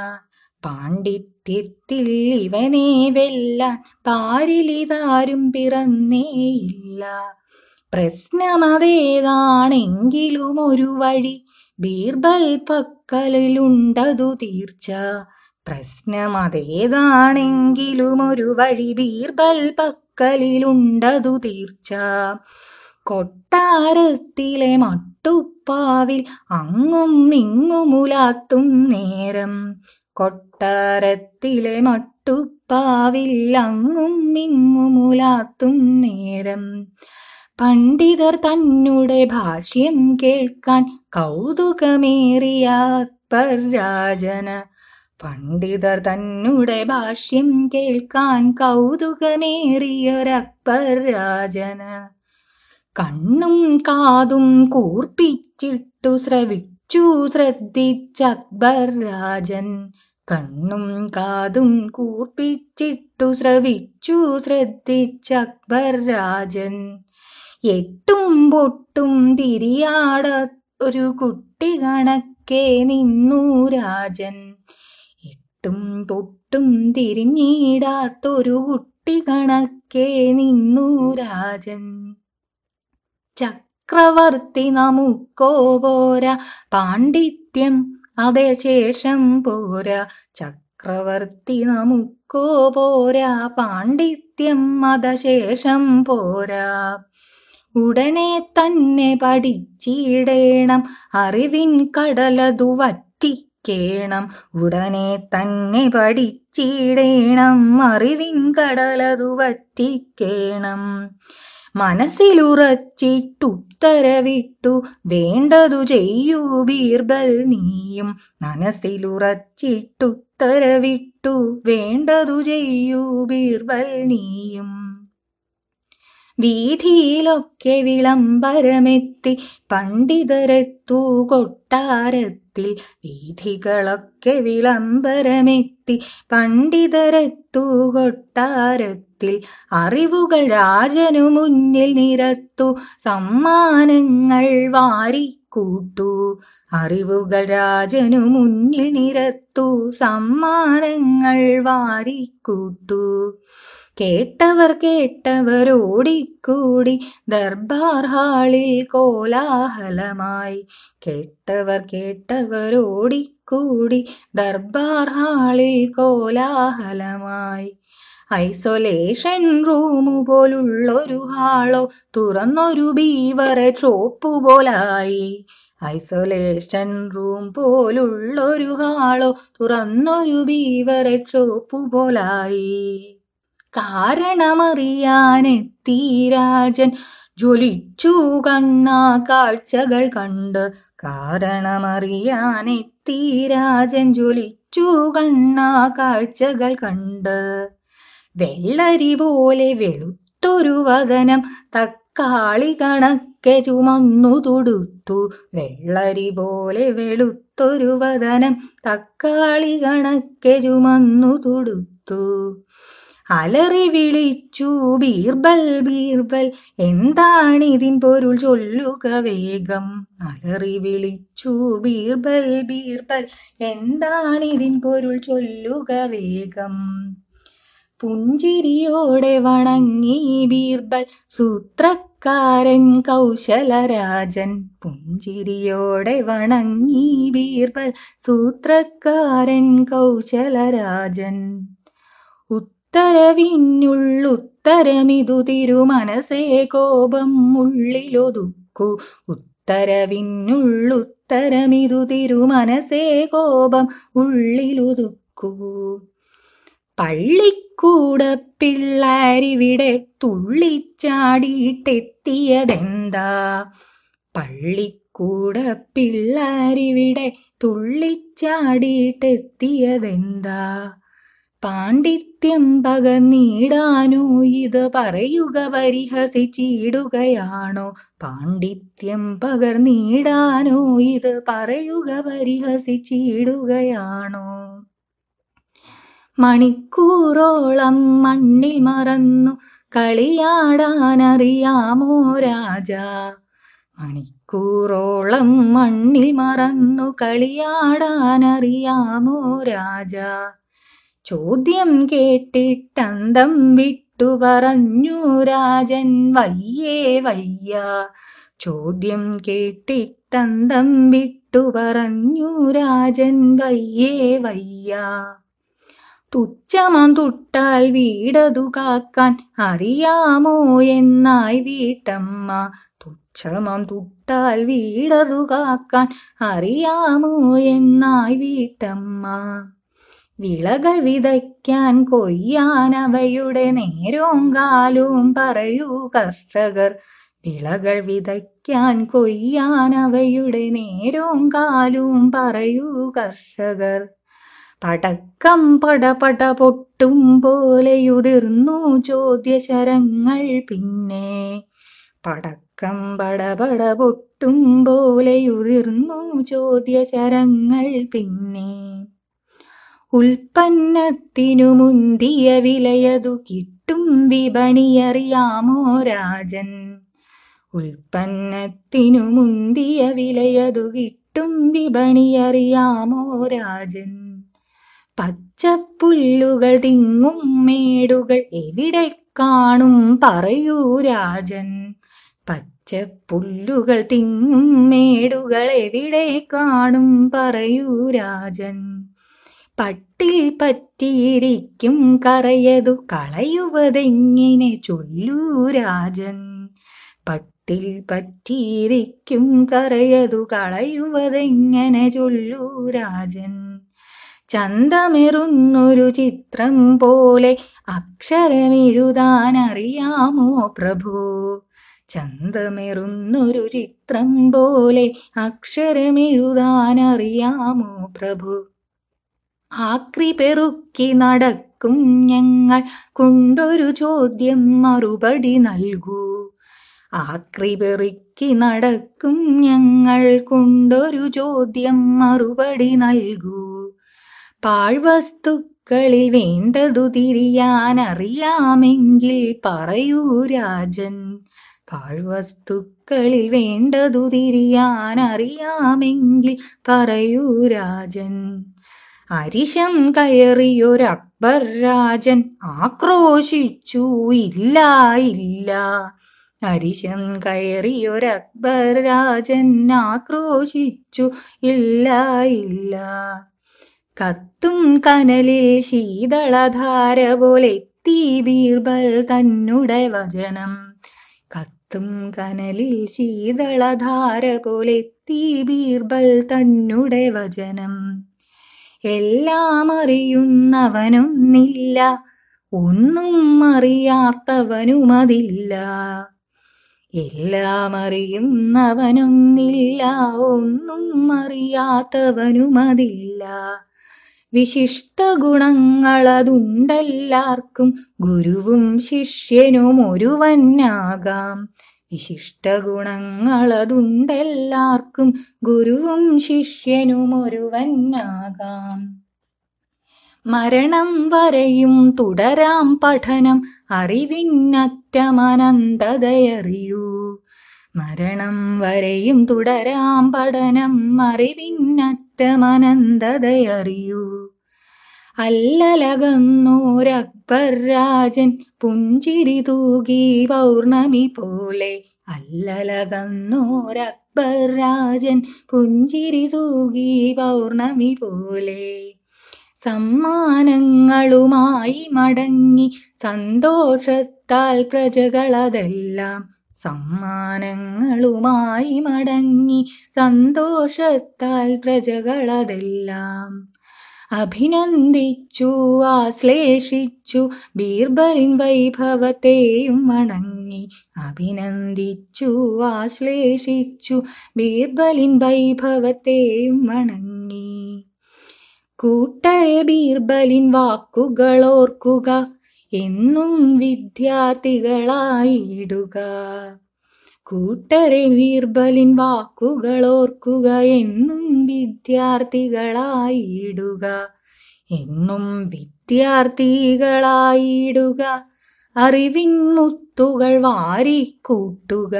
പാണ്ഡിത്യത്തിൽ ഇവനെ വെല്ലാൻ പാരിലിതാരും പിറന്നേയില്ല. പ്രശ്നമതേതാണെങ്കിലും ഒരു വഴി ബീർബൽ പക്കലിലുണ്ടതു തീർച്ച. പ്രശ്നമതേതാണെങ്കിലും ഒരു വഴി ബീർബൽ പക്കലിലുണ്ടതു തീർച്ച. കൊട്ടാരത്തിലെ മട്ടുപ്പാവിൽ അങ്ങും ഇങ്ങുമുലാത്തും നേരം. കൊട്ടാരത്തിലെ മട്ടുപ്പാവിൽ അങ്ങും ഇങ്ങുമുലാത്തും നേരം. പണ്ഡിതർ തന്നുടെ ഭാഷ്യം കേൾക്കാൻ കൗതുകമേറിയ അക്ബർ രാജന് പണ്ഡിതർ തന്നുടെ ഭാഷ്യം കേൾക്കാൻ കൗതുകമേറിയൊരക്ബർ രാജന് കണ്ണും കാതും കൂർപ്പിച്ചിട്ടു ശ്രവിച്ചു ശ്രദ്ധിച്ച അക്ബർ രാജൻ കണ്ണും കാതും കൂർപ്പിച്ചിട്ടു ശ്രവിച്ചു ശ്രദ്ധിച്ച അക്ബർ രാജൻ എട്ടും പൊട്ടും തിരിയാട ഒരു കുട്ടി കണക്കെ നിന്നു രാജൻ. എട്ടും പൊട്ടും തിരിഞ്ഞിടാത്തൊരു കുട്ടി കണക്കെ നിന്നു രാജൻ. ചക്രവർത്തി നമുക്കോ പോരാ പാണ്ഡിത്യം അതേ ശേഷം പോരാ. ചക്രവർത്തി നമുക്കോ പോരാ പാണ്ഡിത്യം അതശേഷം പോരാ. ഉടനെ തന്നെ പഠിച്ചിടേണം. അറിവിൻ കടലതു വറ്റിക്കേണം. ഉടനെ തന്നെ പഠിച്ചിടേണം. അറിവിൻ കടലതു വറ്റിക്കേണം. മനസ്സിലുറച്ചിട്ടുത്തരവിട്ടു. വേണ്ടതു ചെയ്യൂ ബീർബൽ നീയും. മനസ്സിലുറച്ചിട്ടുത്തരവിട്ടു. വേണ്ടതു ചെയ്യൂ ബീർബൽ നീയും. വീതിയിലൊക്കെ വിളംബരമെത്തി പണ്ഡിതരെത്തു കൊട്ടാരത്തിൽ. വീഥികളൊക്കെ വിളംബരമെത്തി പണ്ഡിതരെത്തു കൊട്ടാരത്തിൽ. അറിവുകൾ രാജനു മുന്നിൽ നിരത്തു സമ്മാനങ്ങൾ വാരി കൂട്ടു അറിവുകൾ രാജനു മുന്നിൽ നിരത്തു സമ്മാനങ്ങൾ വാരിക്കൂട്ടു. കേട്ടവർ കേട്ടവർ ഓടിക്കൂടി ദർബാർ ഹാളിൽ കോലാഹലമായി. കേട്ടവർ കേട്ടവർ ഓടിക്കൂടി ദർബാർ ഹാളിൽ കോലാഹലമായി. ഐസൊലേഷൻ റൂമു പോലുള്ളൊരു ഹാളോ തുറന്നൊരു ബീവറെ ചോപ്പു പോലായി. ഐസൊലേഷൻ റൂം പോലുള്ളൊരു ഹാളോ തുറന്നൊരു ബീവറെ ചോപ്പു പോലായി. കാരണമറിയാനെത്തി രാജൻ ജ്വലിച്ചു കണ്ണാ കാഴ്ചകൾ കണ്ട്. കാരണമറിയാനെത്തി രാജൻ ജ്വലിച്ചു കണ്ണാ കാഴ്ചകൾ കണ്ട്. വെള്ളരി പോലെ വെളുത്തൊരു വകനം തക്കാളി കണക്കെ ചുമന്നു തുടുത്തു. വെള്ളരി പോലെ വെളുത്തൊരു വകനം തക്കാളി കണക്കെ ചുമന്നു തുടുത്തു. അലറി വിളിച്ചു ബീർബൽ ബീർബൽ എന്താണ് എന്താണിതിൻ പൊരുൾ? ചൊല്ലുക വേഗം. അലറി വിളിച്ചു ബീർബൽ ബീർബൽ എന്താണ് എന്താണിതിൻ പൊരുൾ? ചൊല്ലുക വേഗം. പുഞ്ചിരിയോടെ വണങ്ങി ബീർബൽ സൂത്രക്കാരൻ കൗശലരാജൻ. പുഞ്ചിരിയോടെ വണങ്ങി ബീർബൽ സൂത്രക്കാരൻ കൗശലരാജൻ. ഉത്തരവിനുള്ളുത്തരമിതു തിരുമനസേ കോപം ഉള്ളിലൊതുക്കു. ഉത്തരവിനുള്ളുത്തരമിതു തിരുമനസേ കോപം ഉള്ളിലൊതുക്കൂ. പള്ളിക്കൂട പിള്ളാരിവിടെ തുള്ളിച്ചാടിയിട്ടെത്തിയതെന്താ? പള്ളിക്കൂട പിള്ളാരിവിടെ തുള്ളിച്ചാടിയിട്ടെത്തിയതെന്താ? പാണ്ഡിത്യം പകർന്നിടാനോ ഇത് പറയുക പരിഹസിച്ചിടുകയാണോ? പാണ്ഡിത്യം പകർന്നിടാനോ ഇത് പറയുക പരിഹസിച്ചിടുകയാണോ? മണിക്കൂറോളം മണ്ണിൽ മറന്നു കളിയാടാനറിയാമോ രാജ? മണിക്കൂറോളം മണ്ണിൽ മറന്നു കളിയാടാനറിയാമോ രാജ? ചോദ്യം കേട്ടിട്ടന്തം വിട്ടു പറഞ്ഞു രാജൻ വയ്യേ വയ്യ. ചോദ്യം കേട്ടിട്ടന്തം വിട്ടു പറഞ്ഞു രാജൻ വയ്യേ വയ്യ. തുച്ഛമാം തുട്ടാൽ വീടതു കാക്കാൻ അറിയാമോ എന്നായി വീട്ടമ്മ. തുച്ഛമാം തുട്ടാൽ വീടതു കാക്കാൻ അറിയാമോ എന്നായി വീട്ടമ്മ. വിളകൾ വിതയ്ക്കാൻ കൊയ്യാൻ അവയുടെ നേരവും കാലവും പറയൂ കർഷകർ. വിളകൾ വിതയ്ക്കാൻ കൊയ്യാൻ അവയുടെ നേരവും കാലവും പറയൂ കർഷകർ. പടക്കം പടപട പൊട്ടും പോലെയുതിർന്നു ചോദ്യശരങ്ങൾ പിന്നെ. പടക്കം പടപട പൊട്ടും പോലെയുതിർന്നു ചോദ്യശരങ്ങൾ പിന്നെ. ഉൽപ്പന്നത്തിനു മുന്തിയ വിലയതു കിട്ടും വിപണിയറിയാമോ രാജൻ? ഉൽപ്പന്നത്തിനു മുന്തിയ വിലയതു കിട്ടും വിപണിയറിയാമോ രാജൻ? പച്ചപ്പുല്ലുകൾ തിങ്ങും മേടുകൾ എവിടെ കാണും പറയൂ രാജൻ. പച്ചപ്പുല്ലുകൾ തിങ്ങും മേടുകൾ എവിടെ കാണും പറയൂ രാജൻ. പട്ടിൽ പറ്റിയിരിക്കും കറയതു കളയുവതെങ്ങിനെ ചൊല്ലൂ രാജൻ. പട്ടിൽ പറ്റിയിരിക്കും കറയതു കളയുവതെങ്ങനെ ചൊല്ലൂ രാജൻ. ചന്തമെറുന്നൊരു ചിത്രം പോലെ അക്ഷരമെഴുതാൻ അറിയാമോ പ്രഭു? ചന്തമെറുന്നൊരു ചിത്രം പോലെ അക്ഷരമെഴുതാൻ അറിയാമോ പ്രഭു? ആക്രി പെറുക്കി നടക്കും ഞങ്ങൾ കൊണ്ടൊരു ചോദ്യം മറുപടി നൽകൂ. ആക്രി പെറുക്കി നടക്കും ഞങ്ങൾ കൊണ്ടൊരു ചോദ്യം മറുപടി നൽകൂ. പാഴ്വസ്തുക്കളിൽ വേണ്ടതു തിരിയാൻ അറിയാമെങ്കിൽ പറയൂ രാജൻ. പാഴ്വസ്തുക്കളിൽ വേണ്ടതു തിരിയാൻ അറിയാമെങ്കിൽ പറയൂ രാജൻ. അരിശം കയറിയൊരക്ബർ രാജൻ ആക്രോശിച്ചു ഇല്ല ഇല്ല. അരിശം കയറിയൊരക്ബർ രാജൻ ആക്രോശിച്ചു ഇല്ല ഇല്ല. കത്തും കനലിൽ ശീതളധാര പോലെ എത്തി ബീർബൽ തന്നുടെ വചനം. കത്തും കനലിൽ ശീതളധാര പോലെ എത്തി ബീർബൽ തന്നുടെ വചനം. എല്ലാം അറിയുന്നവനൊന്നില്ല ഒന്നും അറിയാത്തവനുമതില്ല. എല്ലാം അറിയുന്നവനൊന്നില്ല ഒന്നും അറിയാത്തവനുമതില്ല. വിശിഷ്ട ഗുണങ്ങളതുണ്ടെല്ലാവർക്കും ഗുരുവും ശിഷ്യനും ഒരുവനാകാം. വിശിഷ്ട ഗുണങ്ങളതുണ്ടെല്ലാവർക്കും ഗുരുവും ശിഷ്യനും ഒരുവനാകാം. മരണം വരെയും തുടരാം പഠനം അറിവിന്നറ്റമനന്തതയറിയൂ. മരണം വരെയും തുടരാം പഠനം അറിവിന്നറ്റമനന്തതയറിയൂ. അല്ലലകന്നോരക്ബർ രാജൻ പുഞ്ചിരി തൂകി പൗർണമി പോലെ. അല്ലലകന്നോരക്ബർ രാജൻ പുഞ്ചിരി തൂകി പൗർണമി പോലെ. സമ്മാനങ്ങളുമായി മടങ്ങി സന്തോഷത്താൽ പ്രജകളതെല്ലാം സമ്മാനങ്ങളുമായി മടങ്ങി സന്തോഷത്താൽ പ്രജകളതെല്ലാം അഭിനന്ദിച്ചു ആശ്ലേഷിച്ചു ബീർബലിൻ വൈഭവത്തെയും വണങ്ങി. അഭിനന്ദിച്ചു ആശ്ലേഷിച്ചു ബീർബലിൻ വൈഭവത്തെയും വണങ്ങി. കൂട്ടരെ ബീർബലിൻ വാക്കുകളോർക്കുക എന്നും വിദ്യാർത്ഥികളായിടുക കൂട്ടരെ വീർബലിൻ വാക്കുകളോർക്കുക എന്നും വിദ്യാർത്ഥികളായിടുക എന്നും വിദ്യാർത്ഥികളായിടുക അറിവിൻ മുത്തുകൾ വാരിക്കൂട്ടുക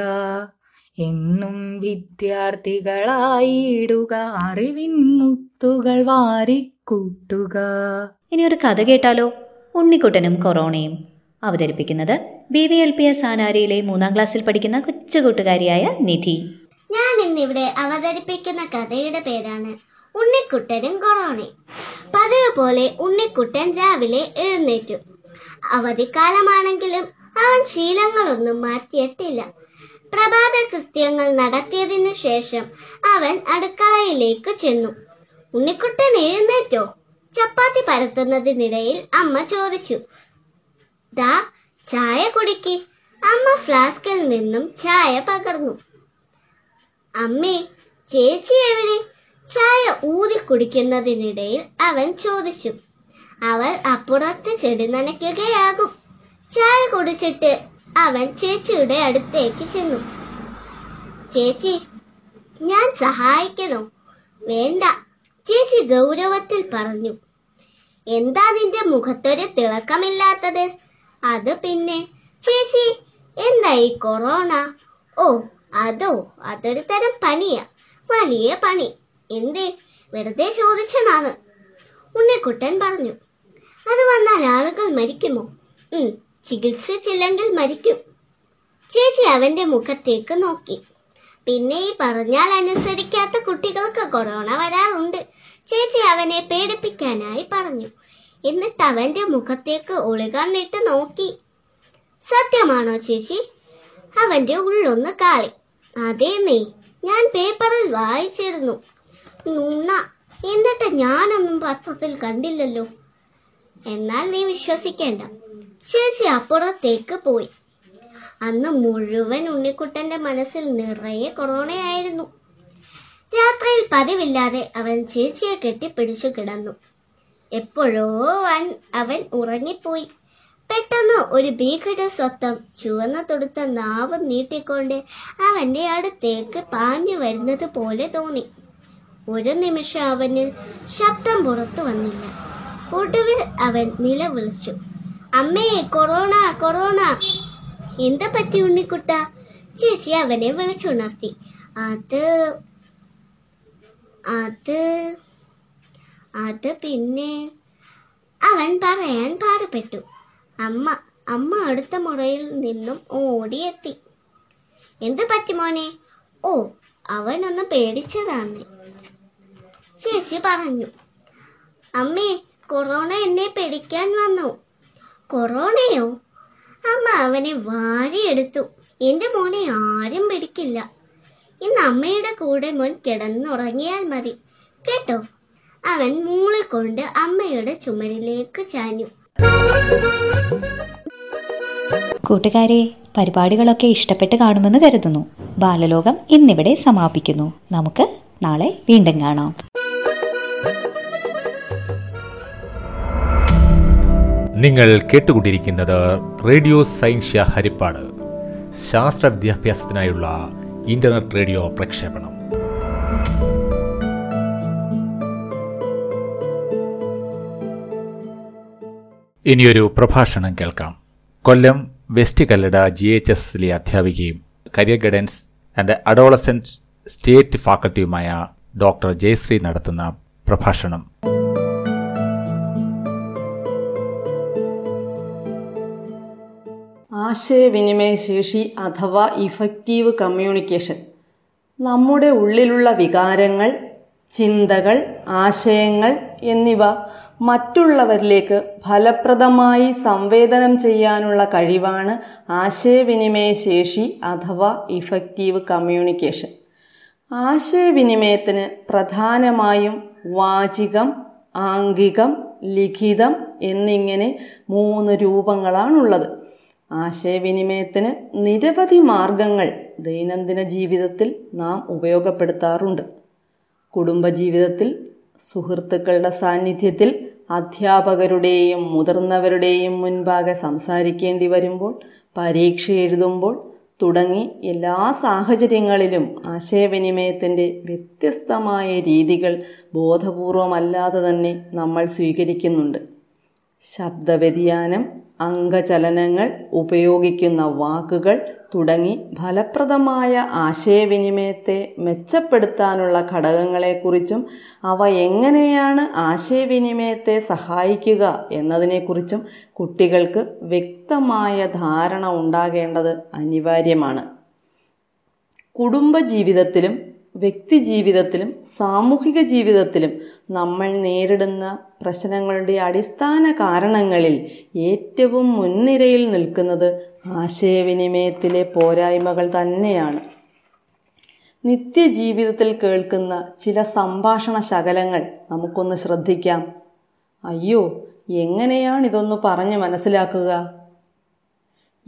എന്നും വിദ്യാർത്ഥികളായിടുക അറിവിൻ മുത്തുകൾ വാരിക്കൂട്ടുക. ഇനി ഒരു കഥ കേട്ടാലോ? ഉണ്ണിക്കുട്ടനും കൊറോണയും അവതരിപ്പിക്കുന്നത് B V L P S ആനാരിയിലെ മൂന്നാം ക്ലാസ്സിൽ പഠിക്കുന്ന കൊച്ചു കൂട്ടുകാരിയായ നിധി. ഞാൻ ഇന്നിവിടെ അവതരിപ്പിക്കുന്ന കഥയുടെ പേരാണ് ഉണ്ണിക്കുട്ടനും കൊറോണയും പതിവ് പോലെ ഉണ്ണിക്കുട്ടൻ രാവിലെ എഴുന്നേറ്റു. അവധിക്കാലമാണെങ്കിലും അവൻ ശീലങ്ങളൊന്നും മാറ്റിയിട്ടില്ല. പ്രഭാത കൃത്യങ്ങൾ നടത്തിയതിനു ശേഷം അവൻ അടുക്കളയിലേക്ക് ചെന്നു. ഉണ്ണിക്കുട്ടൻ എഴുന്നേറ്റോ? ചപ്പാത്തി പരത്തുന്നതിനിടയിൽ അമ്മ ചോദിച്ചു. ദാ ചായ കുടിക്ക്. അമ്മ ഫ്ലാസ്കിൽ നിന്നും ചായ പകർന്നു. അമ്മേ ചേച്ചി എവിടെ? ചായ ഊതി കുടിക്കുന്നതിനിടയിൽ അവൻ ചോദിച്ചു. അവൾ അപ്പുറത്ത് ചെടി നനയ്ക്കുകയാകും. ചായ കുടിച്ചിട്ട് അവൻ ചേച്ചിയുടെ അടുത്തേക്ക് ചെന്നു. ചേച്ചി ഞാൻ സഹായിക്കണോ? വേണ്ട ചേച്ചി ഗൗരവത്തിൽ പറഞ്ഞു. എന്താ നിന്റെ മുഖത്തൊരു തിളക്കമില്ലാത്തത്? അത് പിന്നെ. ചേച്ചി എന്തായി കൊറോണ? ഓ അതോ അതൊരു തരം പനിയാ. വലിയ പണി എന്തേ? വെറുതെ ചോദിച്ചതാണ്. ഉണ്ണിക്കുട്ടൻ പറഞ്ഞു. അത് വന്നാൽ ആളുകൾ മരിക്കുമോ? ഉം ചികിത്സിച്ചില്ലെങ്കിൽ മരിക്കും. ചേച്ചി അവന്റെ മുഖത്തേക്ക് നോക്കി. പിന്നെ ഈ പറഞ്ഞാൽ അനുസരിക്കാത്ത കുട്ടികൾക്ക് കൊറോണ വരാറുണ്ട്. ചേച്ചി അവനെ പേടിപ്പിക്കാനായി പറഞ്ഞു. എന്നിട്ട് അവന്റെ മുഖത്തേക്ക് ഒളികണ്ണിട്ട് നോക്കി. സത്യമാണോ ചേച്ചി? അവന്റെ ഉള്ളൊന്ന് കാളി. അതേ നീ ഞാൻ പേപ്പറിൽ വായിച്ചിരുന്നു. നുണ. എന്നിട്ട് ഞാനൊന്നും പത്രത്തിൽ കണ്ടില്ലല്ലോ. എന്നാൽ നീ വിശ്വസിക്കേണ്ട. ചേച്ചി അപ്പുറത്തേക്ക് പോയി. അന്ന് മുഴുവൻ ഉണ്ണിക്കുട്ടന്റെ മനസ്സിൽ നിറയെ കൊറോണയായിരുന്നു. രാത്രിയിൽ പതിവില്ലാതെ അവൻ ചേച്ചിയെ കെട്ടിപ്പിടിച്ചു കിടന്നു. എപ്പോഴോ അവൻ ഉറങ്ങിപ്പോയി. പെട്ടെന്ന് ഒരു ഭീകര സ്വത്തം ചുവന്ന തൊടുത്ത നാവ് നീട്ടിക്കൊണ്ട് അവന്റെ അടുത്തേക്ക് പാഞ്ഞു വരുന്നത് പോലെ തോന്നി. ഒരു നിമിഷം അവന് ശബ്ദം പുറത്തു വന്നില്ല. ഒടുവിൽ അവൻ നിലവിളിച്ചു. അമ്മേ കൊറോണ കൊറോണ. എന്താ പറ്റി ഉണ്ണിക്കുട്ട? ചേച്ചി അവനെ വിളിച്ചുണർത്തി. അത് അത് അത് പിന്നെ അവൻ പറയാൻ പാടുപെട്ടു. അമ്മ അമ്മ അടുത്ത മുറിയിൽ നിന്നും ഓടിയെത്തി. എന്ത് പറ്റി മോനെ? ഓ ഒന്ന് പേടിച്ചതാന്ന് ചേച്ചി പറഞ്ഞു. അമ്മേ കൊറോണ എന്നെ പേടിക്കാൻ വന്നു. കൊറോണയോ? അമ്മ അവനെ വാരിയെടുത്തു. എന്റെ മോനെ ആരും പിടിക്കില്ല. ഇന്ന് അമ്മയുടെ കൂടെ മോൻ കിടന്നുറങ്ങിയാൽ മതി. കേട്ടോ? അവൻ മൂളിക്കൊണ്ട് അമ്മയുടെ ചുമരിലേക്ക് ചാഞ്ഞു. കൂട്ടുകാരെ പരിപാടികളൊക്കെ ഇഷ്ടപ്പെട്ട് കാണുമെന്ന് കരുതുന്നു. ബാലലോകം ഇന്നിവിടെ സമാപിക്കുന്നു. നമുക്ക് നാളെ വീണ്ടും കാണാം. നിങ്ങൾ കേട്ടുകൊണ്ടിരിക്കുന്നത് റേഡിയോ സൈൻഷ്യ ഹരിപ്പാട്. ശാസ്ത്ര വിദ്യാഭ്യാസത്തിനായുള്ള ഇന്റർനെറ്റ് റേഡിയോ പ്രക്ഷേപണം. ഇനിയൊരു പ്രഭാഷണം കേൾക്കാം. Kollam west Kallada G H S എസിലെ അധ്യാപികയും career guidance and adolescent state ഫാക്കൽറ്റിയുമായ doctor Jayashree നടത്തുന്ന പ്രഭാഷണം. ആശയവിനിമയ ശേഷി അഥവാ ഇഫക്റ്റീവ് കമ്മ്യൂണിക്കേഷൻ നമ്മുടെ ഉള്ളിലുള്ള വികാരങ്ങൾ ചിന്തകൾ ആശയങ്ങൾ എന്നിവ മറ്റുള്ളവരിലേക്ക് ഫലപ്രദമായി സംവേദനം ചെയ്യാനുള്ള കഴിവാണ് ആശയവിനിമയ ശേഷി അഥവാ ഇഫക്റ്റീവ് കമ്മ്യൂണിക്കേഷൻ. ആശയവിനിമയത്തിന് പ്രധാനമായും വാചികം ആംഗികം ലിഖിതം എന്നിങ്ങനെ മൂന്ന് രൂപങ്ങളാണുള്ളത്. ആശയവിനിമയത്തിന് നിരവധി മാർഗങ്ങൾ ദൈനംദിന ജീവിതത്തിൽ നാം ഉപയോഗപ്പെടുത്താറുണ്ട്. കുടുംബജീവിതത്തിൽ സുഹൃത്തുക്കളുടെ സാന്നിധ്യത്തിൽ അധ്യാപകരുടെയും മുതിർന്നവരുടെയും മുൻപാകെ സംസാരിക്കേണ്ടി വരുമ്പോൾ പരീക്ഷ എഴുതുമ്പോൾ തുടങ്ങി എല്ലാ സാഹചര്യങ്ങളിലും ആശയവിനിമയത്തിന്റെ വ്യത്യസ്തമായ രീതികൾ ബോധപൂർവമല്ലാതെ തന്നെ നമ്മൾ സ്വീകരിക്കുന്നുണ്ട്. ശബ്ദവ്യതിയാനം അംഗചലനങ്ങൾ ഉപയോഗിക്കുന്ന വാക്കുകൾ തുടങ്ങി ഫലപ്രദമായ ആശയവിനിമയത്തെ മെച്ചപ്പെടുത്താനുള്ള ഘടകങ്ങളെക്കുറിച്ചും അവ എങ്ങനെയാണ് ആശയവിനിമയത്തെ സഹായിക്കുക എന്നതിനെക്കുറിച്ചും കുട്ടികൾക്ക് വ്യക്തമായ ധാരണ ഉണ്ടാകേണ്ടത് അനിവാര്യമാണ്. കുടുംബജീവിതത്തിലും വ്യക്തി ജീവിതത്തിലും സാമൂഹിക ജീവിതത്തിലും നമ്മൾ നേരിടുന്ന പ്രശ്നങ്ങളുടെ അടിസ്ഥാന കാരണങ്ങളിൽ ഏറ്റവും മുൻനിരയിൽ നിൽക്കുന്നത് ആശയവിനിമയത്തിലെ പോരായ്മകൾ തന്നെയാണ്. നിത്യജീവിതത്തിൽ കേൾക്കുന്ന ചില സംഭാഷണ ശകലങ്ങൾ നമുക്കൊന്ന് ശ്രദ്ധിക്കാം. അയ്യോ എങ്ങനെയാണ് ഇതൊന്ന് പറഞ്ഞ് മനസ്സിലാക്കുക?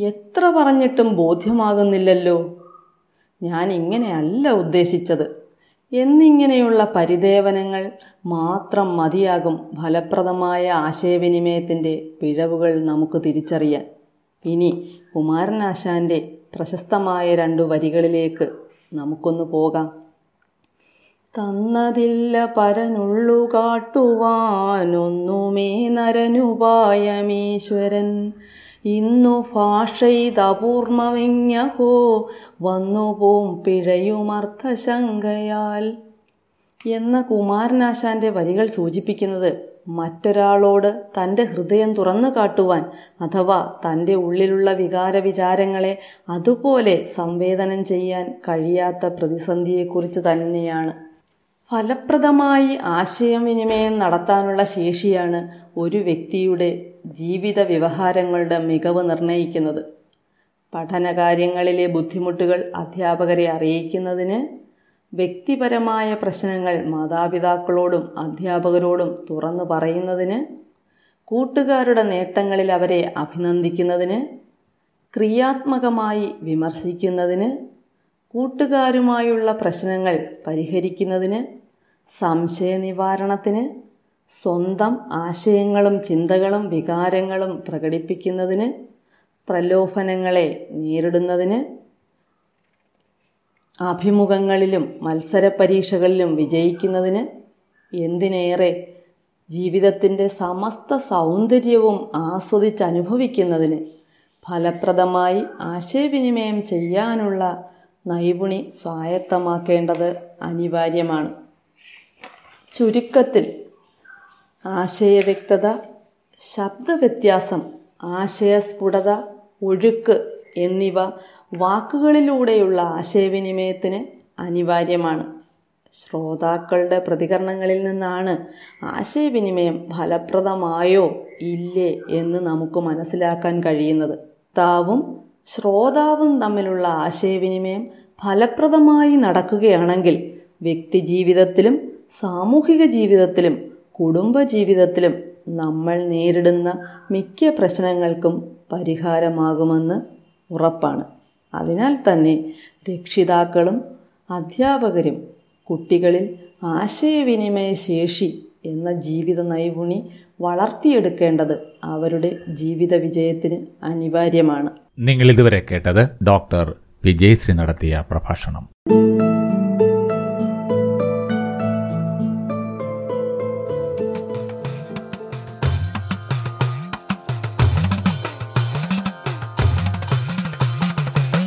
എത്ര പറഞ്ഞിട്ടും ബോധ്യമാകുന്നില്ലല്ലോ. ഞാൻ ഇങ്ങനെയല്ല ഉദ്ദേശിച്ചത്. എന്നിങ്ങനെയുള്ള പരിദേവനങ്ങൾ മാത്രം മതിയാകും ഫലപ്രദമായ ആശയവിനിമയത്തിന്റെ പിഴവുകൾ നമുക്ക് തിരിച്ചറിയാൻ. ഇനി കുമാരനാശാന്റെ പ്രശസ്തമായ രണ്ടു വരികളിലേക്ക് നമുക്കൊന്ന് പോകാം. തന്നതില്ല പരനുള്ളു കാട്ടുവാനൊന്നുമേ നരനുപായമീശ്വരൻ. ഇന്നു ഭാഷയിതപൂർവമെങ്ങഹോ വന്നുപോം പിഴയുമർത്ഥശങ്കയാൽ എന്ന കുമാരനാശാന്റെ വരികൾ സൂചിപ്പിക്കുന്നത് മറ്റൊരാളോട് തന്റെ ഹൃദയം തുറന്നു കാട്ടുവാൻ അഥവാ തന്റെ ഉള്ളിലുള്ള വികാര വിചാരങ്ങളെ അതുപോലെ സംവേദനം ചെയ്യാൻ കഴിയാത്ത പ്രതിസന്ധിയെക്കുറിച്ച് തന്നെയാണ്. ഫലപ്രദമായി ആശയവിനിമയം നടത്താനുള്ള ശേഷിയാണ് ഒരു വ്യക്തിയുടെ ജീവിത വ്യവഹാരങ്ങളുടെ മികവ് നിർണയിക്കുന്നത് പഠനകാര്യങ്ങളിലെ ബുദ്ധിമുട്ടുകൾ അധ്യാപകരെ അറിയിക്കുന്നതിന് വ്യക്തിപരമായ പ്രശ്നങ്ങൾ മാതാപിതാക്കളോടും അധ്യാപകരോടും തുറന്നു പറയുന്നതിന് കൂട്ടുകാരുടെ നേട്ടങ്ങളിൽ അവരെ അഭിനന്ദിക്കുന്നതിന് ക്രിയാത്മകമായി വിമർശിക്കുന്നതിന് കൂട്ടുകാരുമായുള്ള പ്രശ്നങ്ങൾ പരിഹരിക്കുന്നതിന് സംശയ നിവാരണത്തിന് സ്വന്തം ആശയങ്ങളും ചിന്തകളും വികാരങ്ങളും പ്രകടിപ്പിക്കുന്നതിന് പ്രലോഭനങ്ങളെ നേരിടുന്നതിന് അഭിമുഖങ്ങളിലും മത്സര പരീക്ഷകളിലും വിജയിക്കുന്നതിന് എന്തിനേറെ ജീവിതത്തിന്റെ സമസ്ത സൗന്ദര്യവും ആസ്വദിച്ചനുഭവിക്കുന്നതിന് ഫലപ്രദമായി ആശയവിനിമയം ചെയ്യാനുള്ള നൈപുണി സ്വായത്തമാക്കേണ്ടത് അനിവാര്യമാണ്. ചുരുക്കത്തിൽ ആശയവ്യക്തത ശബ്ദവ്യത്യാസം ആശയസ്ഫുടത ഒഴുക്ക് എന്നിവ വാക്കുകളിലൂടെയുള്ള ആശയവിനിമയത്തിന് അനിവാര്യമാണ്. ശ്രോതാക്കളുടെ പ്രതികരണങ്ങളിൽ നിന്നാണ് ആശയവിനിമയം ഫലപ്രദമായോ ഇല്ലേ എന്ന് നമുക്ക് മനസ്സിലാക്കാൻ കഴിയുന്നത്. താവും ശ്രോതാവും തമ്മിലുള്ള ആശയവിനിമയം ഫലപ്രദമായി നടക്കുകയാണെങ്കിൽ വ്യക്തിജീവിതത്തിലും സാമൂഹിക ജീവിതത്തിലും കുടുംബജീവിതത്തിലും നമ്മൾ നേരിടുന്ന മിക്ക പ്രശ്നങ്ങൾക്കും പരിഹാരമാകുമെന്ന് ഉറപ്പാണ്. അതിനാൽ തന്നെ രക്ഷിതാക്കളും അധ്യാപകരും കുട്ടികളിൽ ആശയവിനിമയ ശേഷി എന്ന ജീവിത നൈപുണി വളർത്തിയെടുക്കേണ്ടത് അവരുടെ ജീവിത വിജയത്തിന് അനിവാര്യമാണ്. നിങ്ങൾ ഇതുവരെ കേട്ടത് ഡോക്ടർ വിജയശ്രീ നടത്തിയ പ്രഭാഷണം.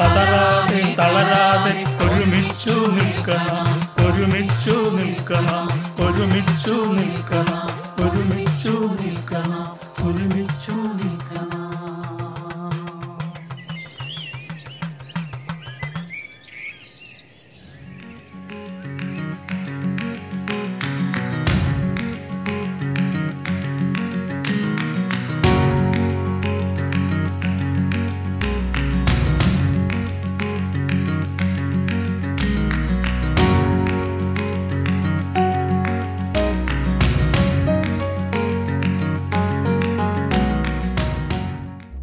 തളരാതെ നിൽക്കണം ഒരുമിച്ചു നിൽക്കണം ഒരുമിച്ചു നിൽക്കണം ഒരുമിച്ചു നിൽക്കണം ഒരുമിച്ചു നിൽക്കണം.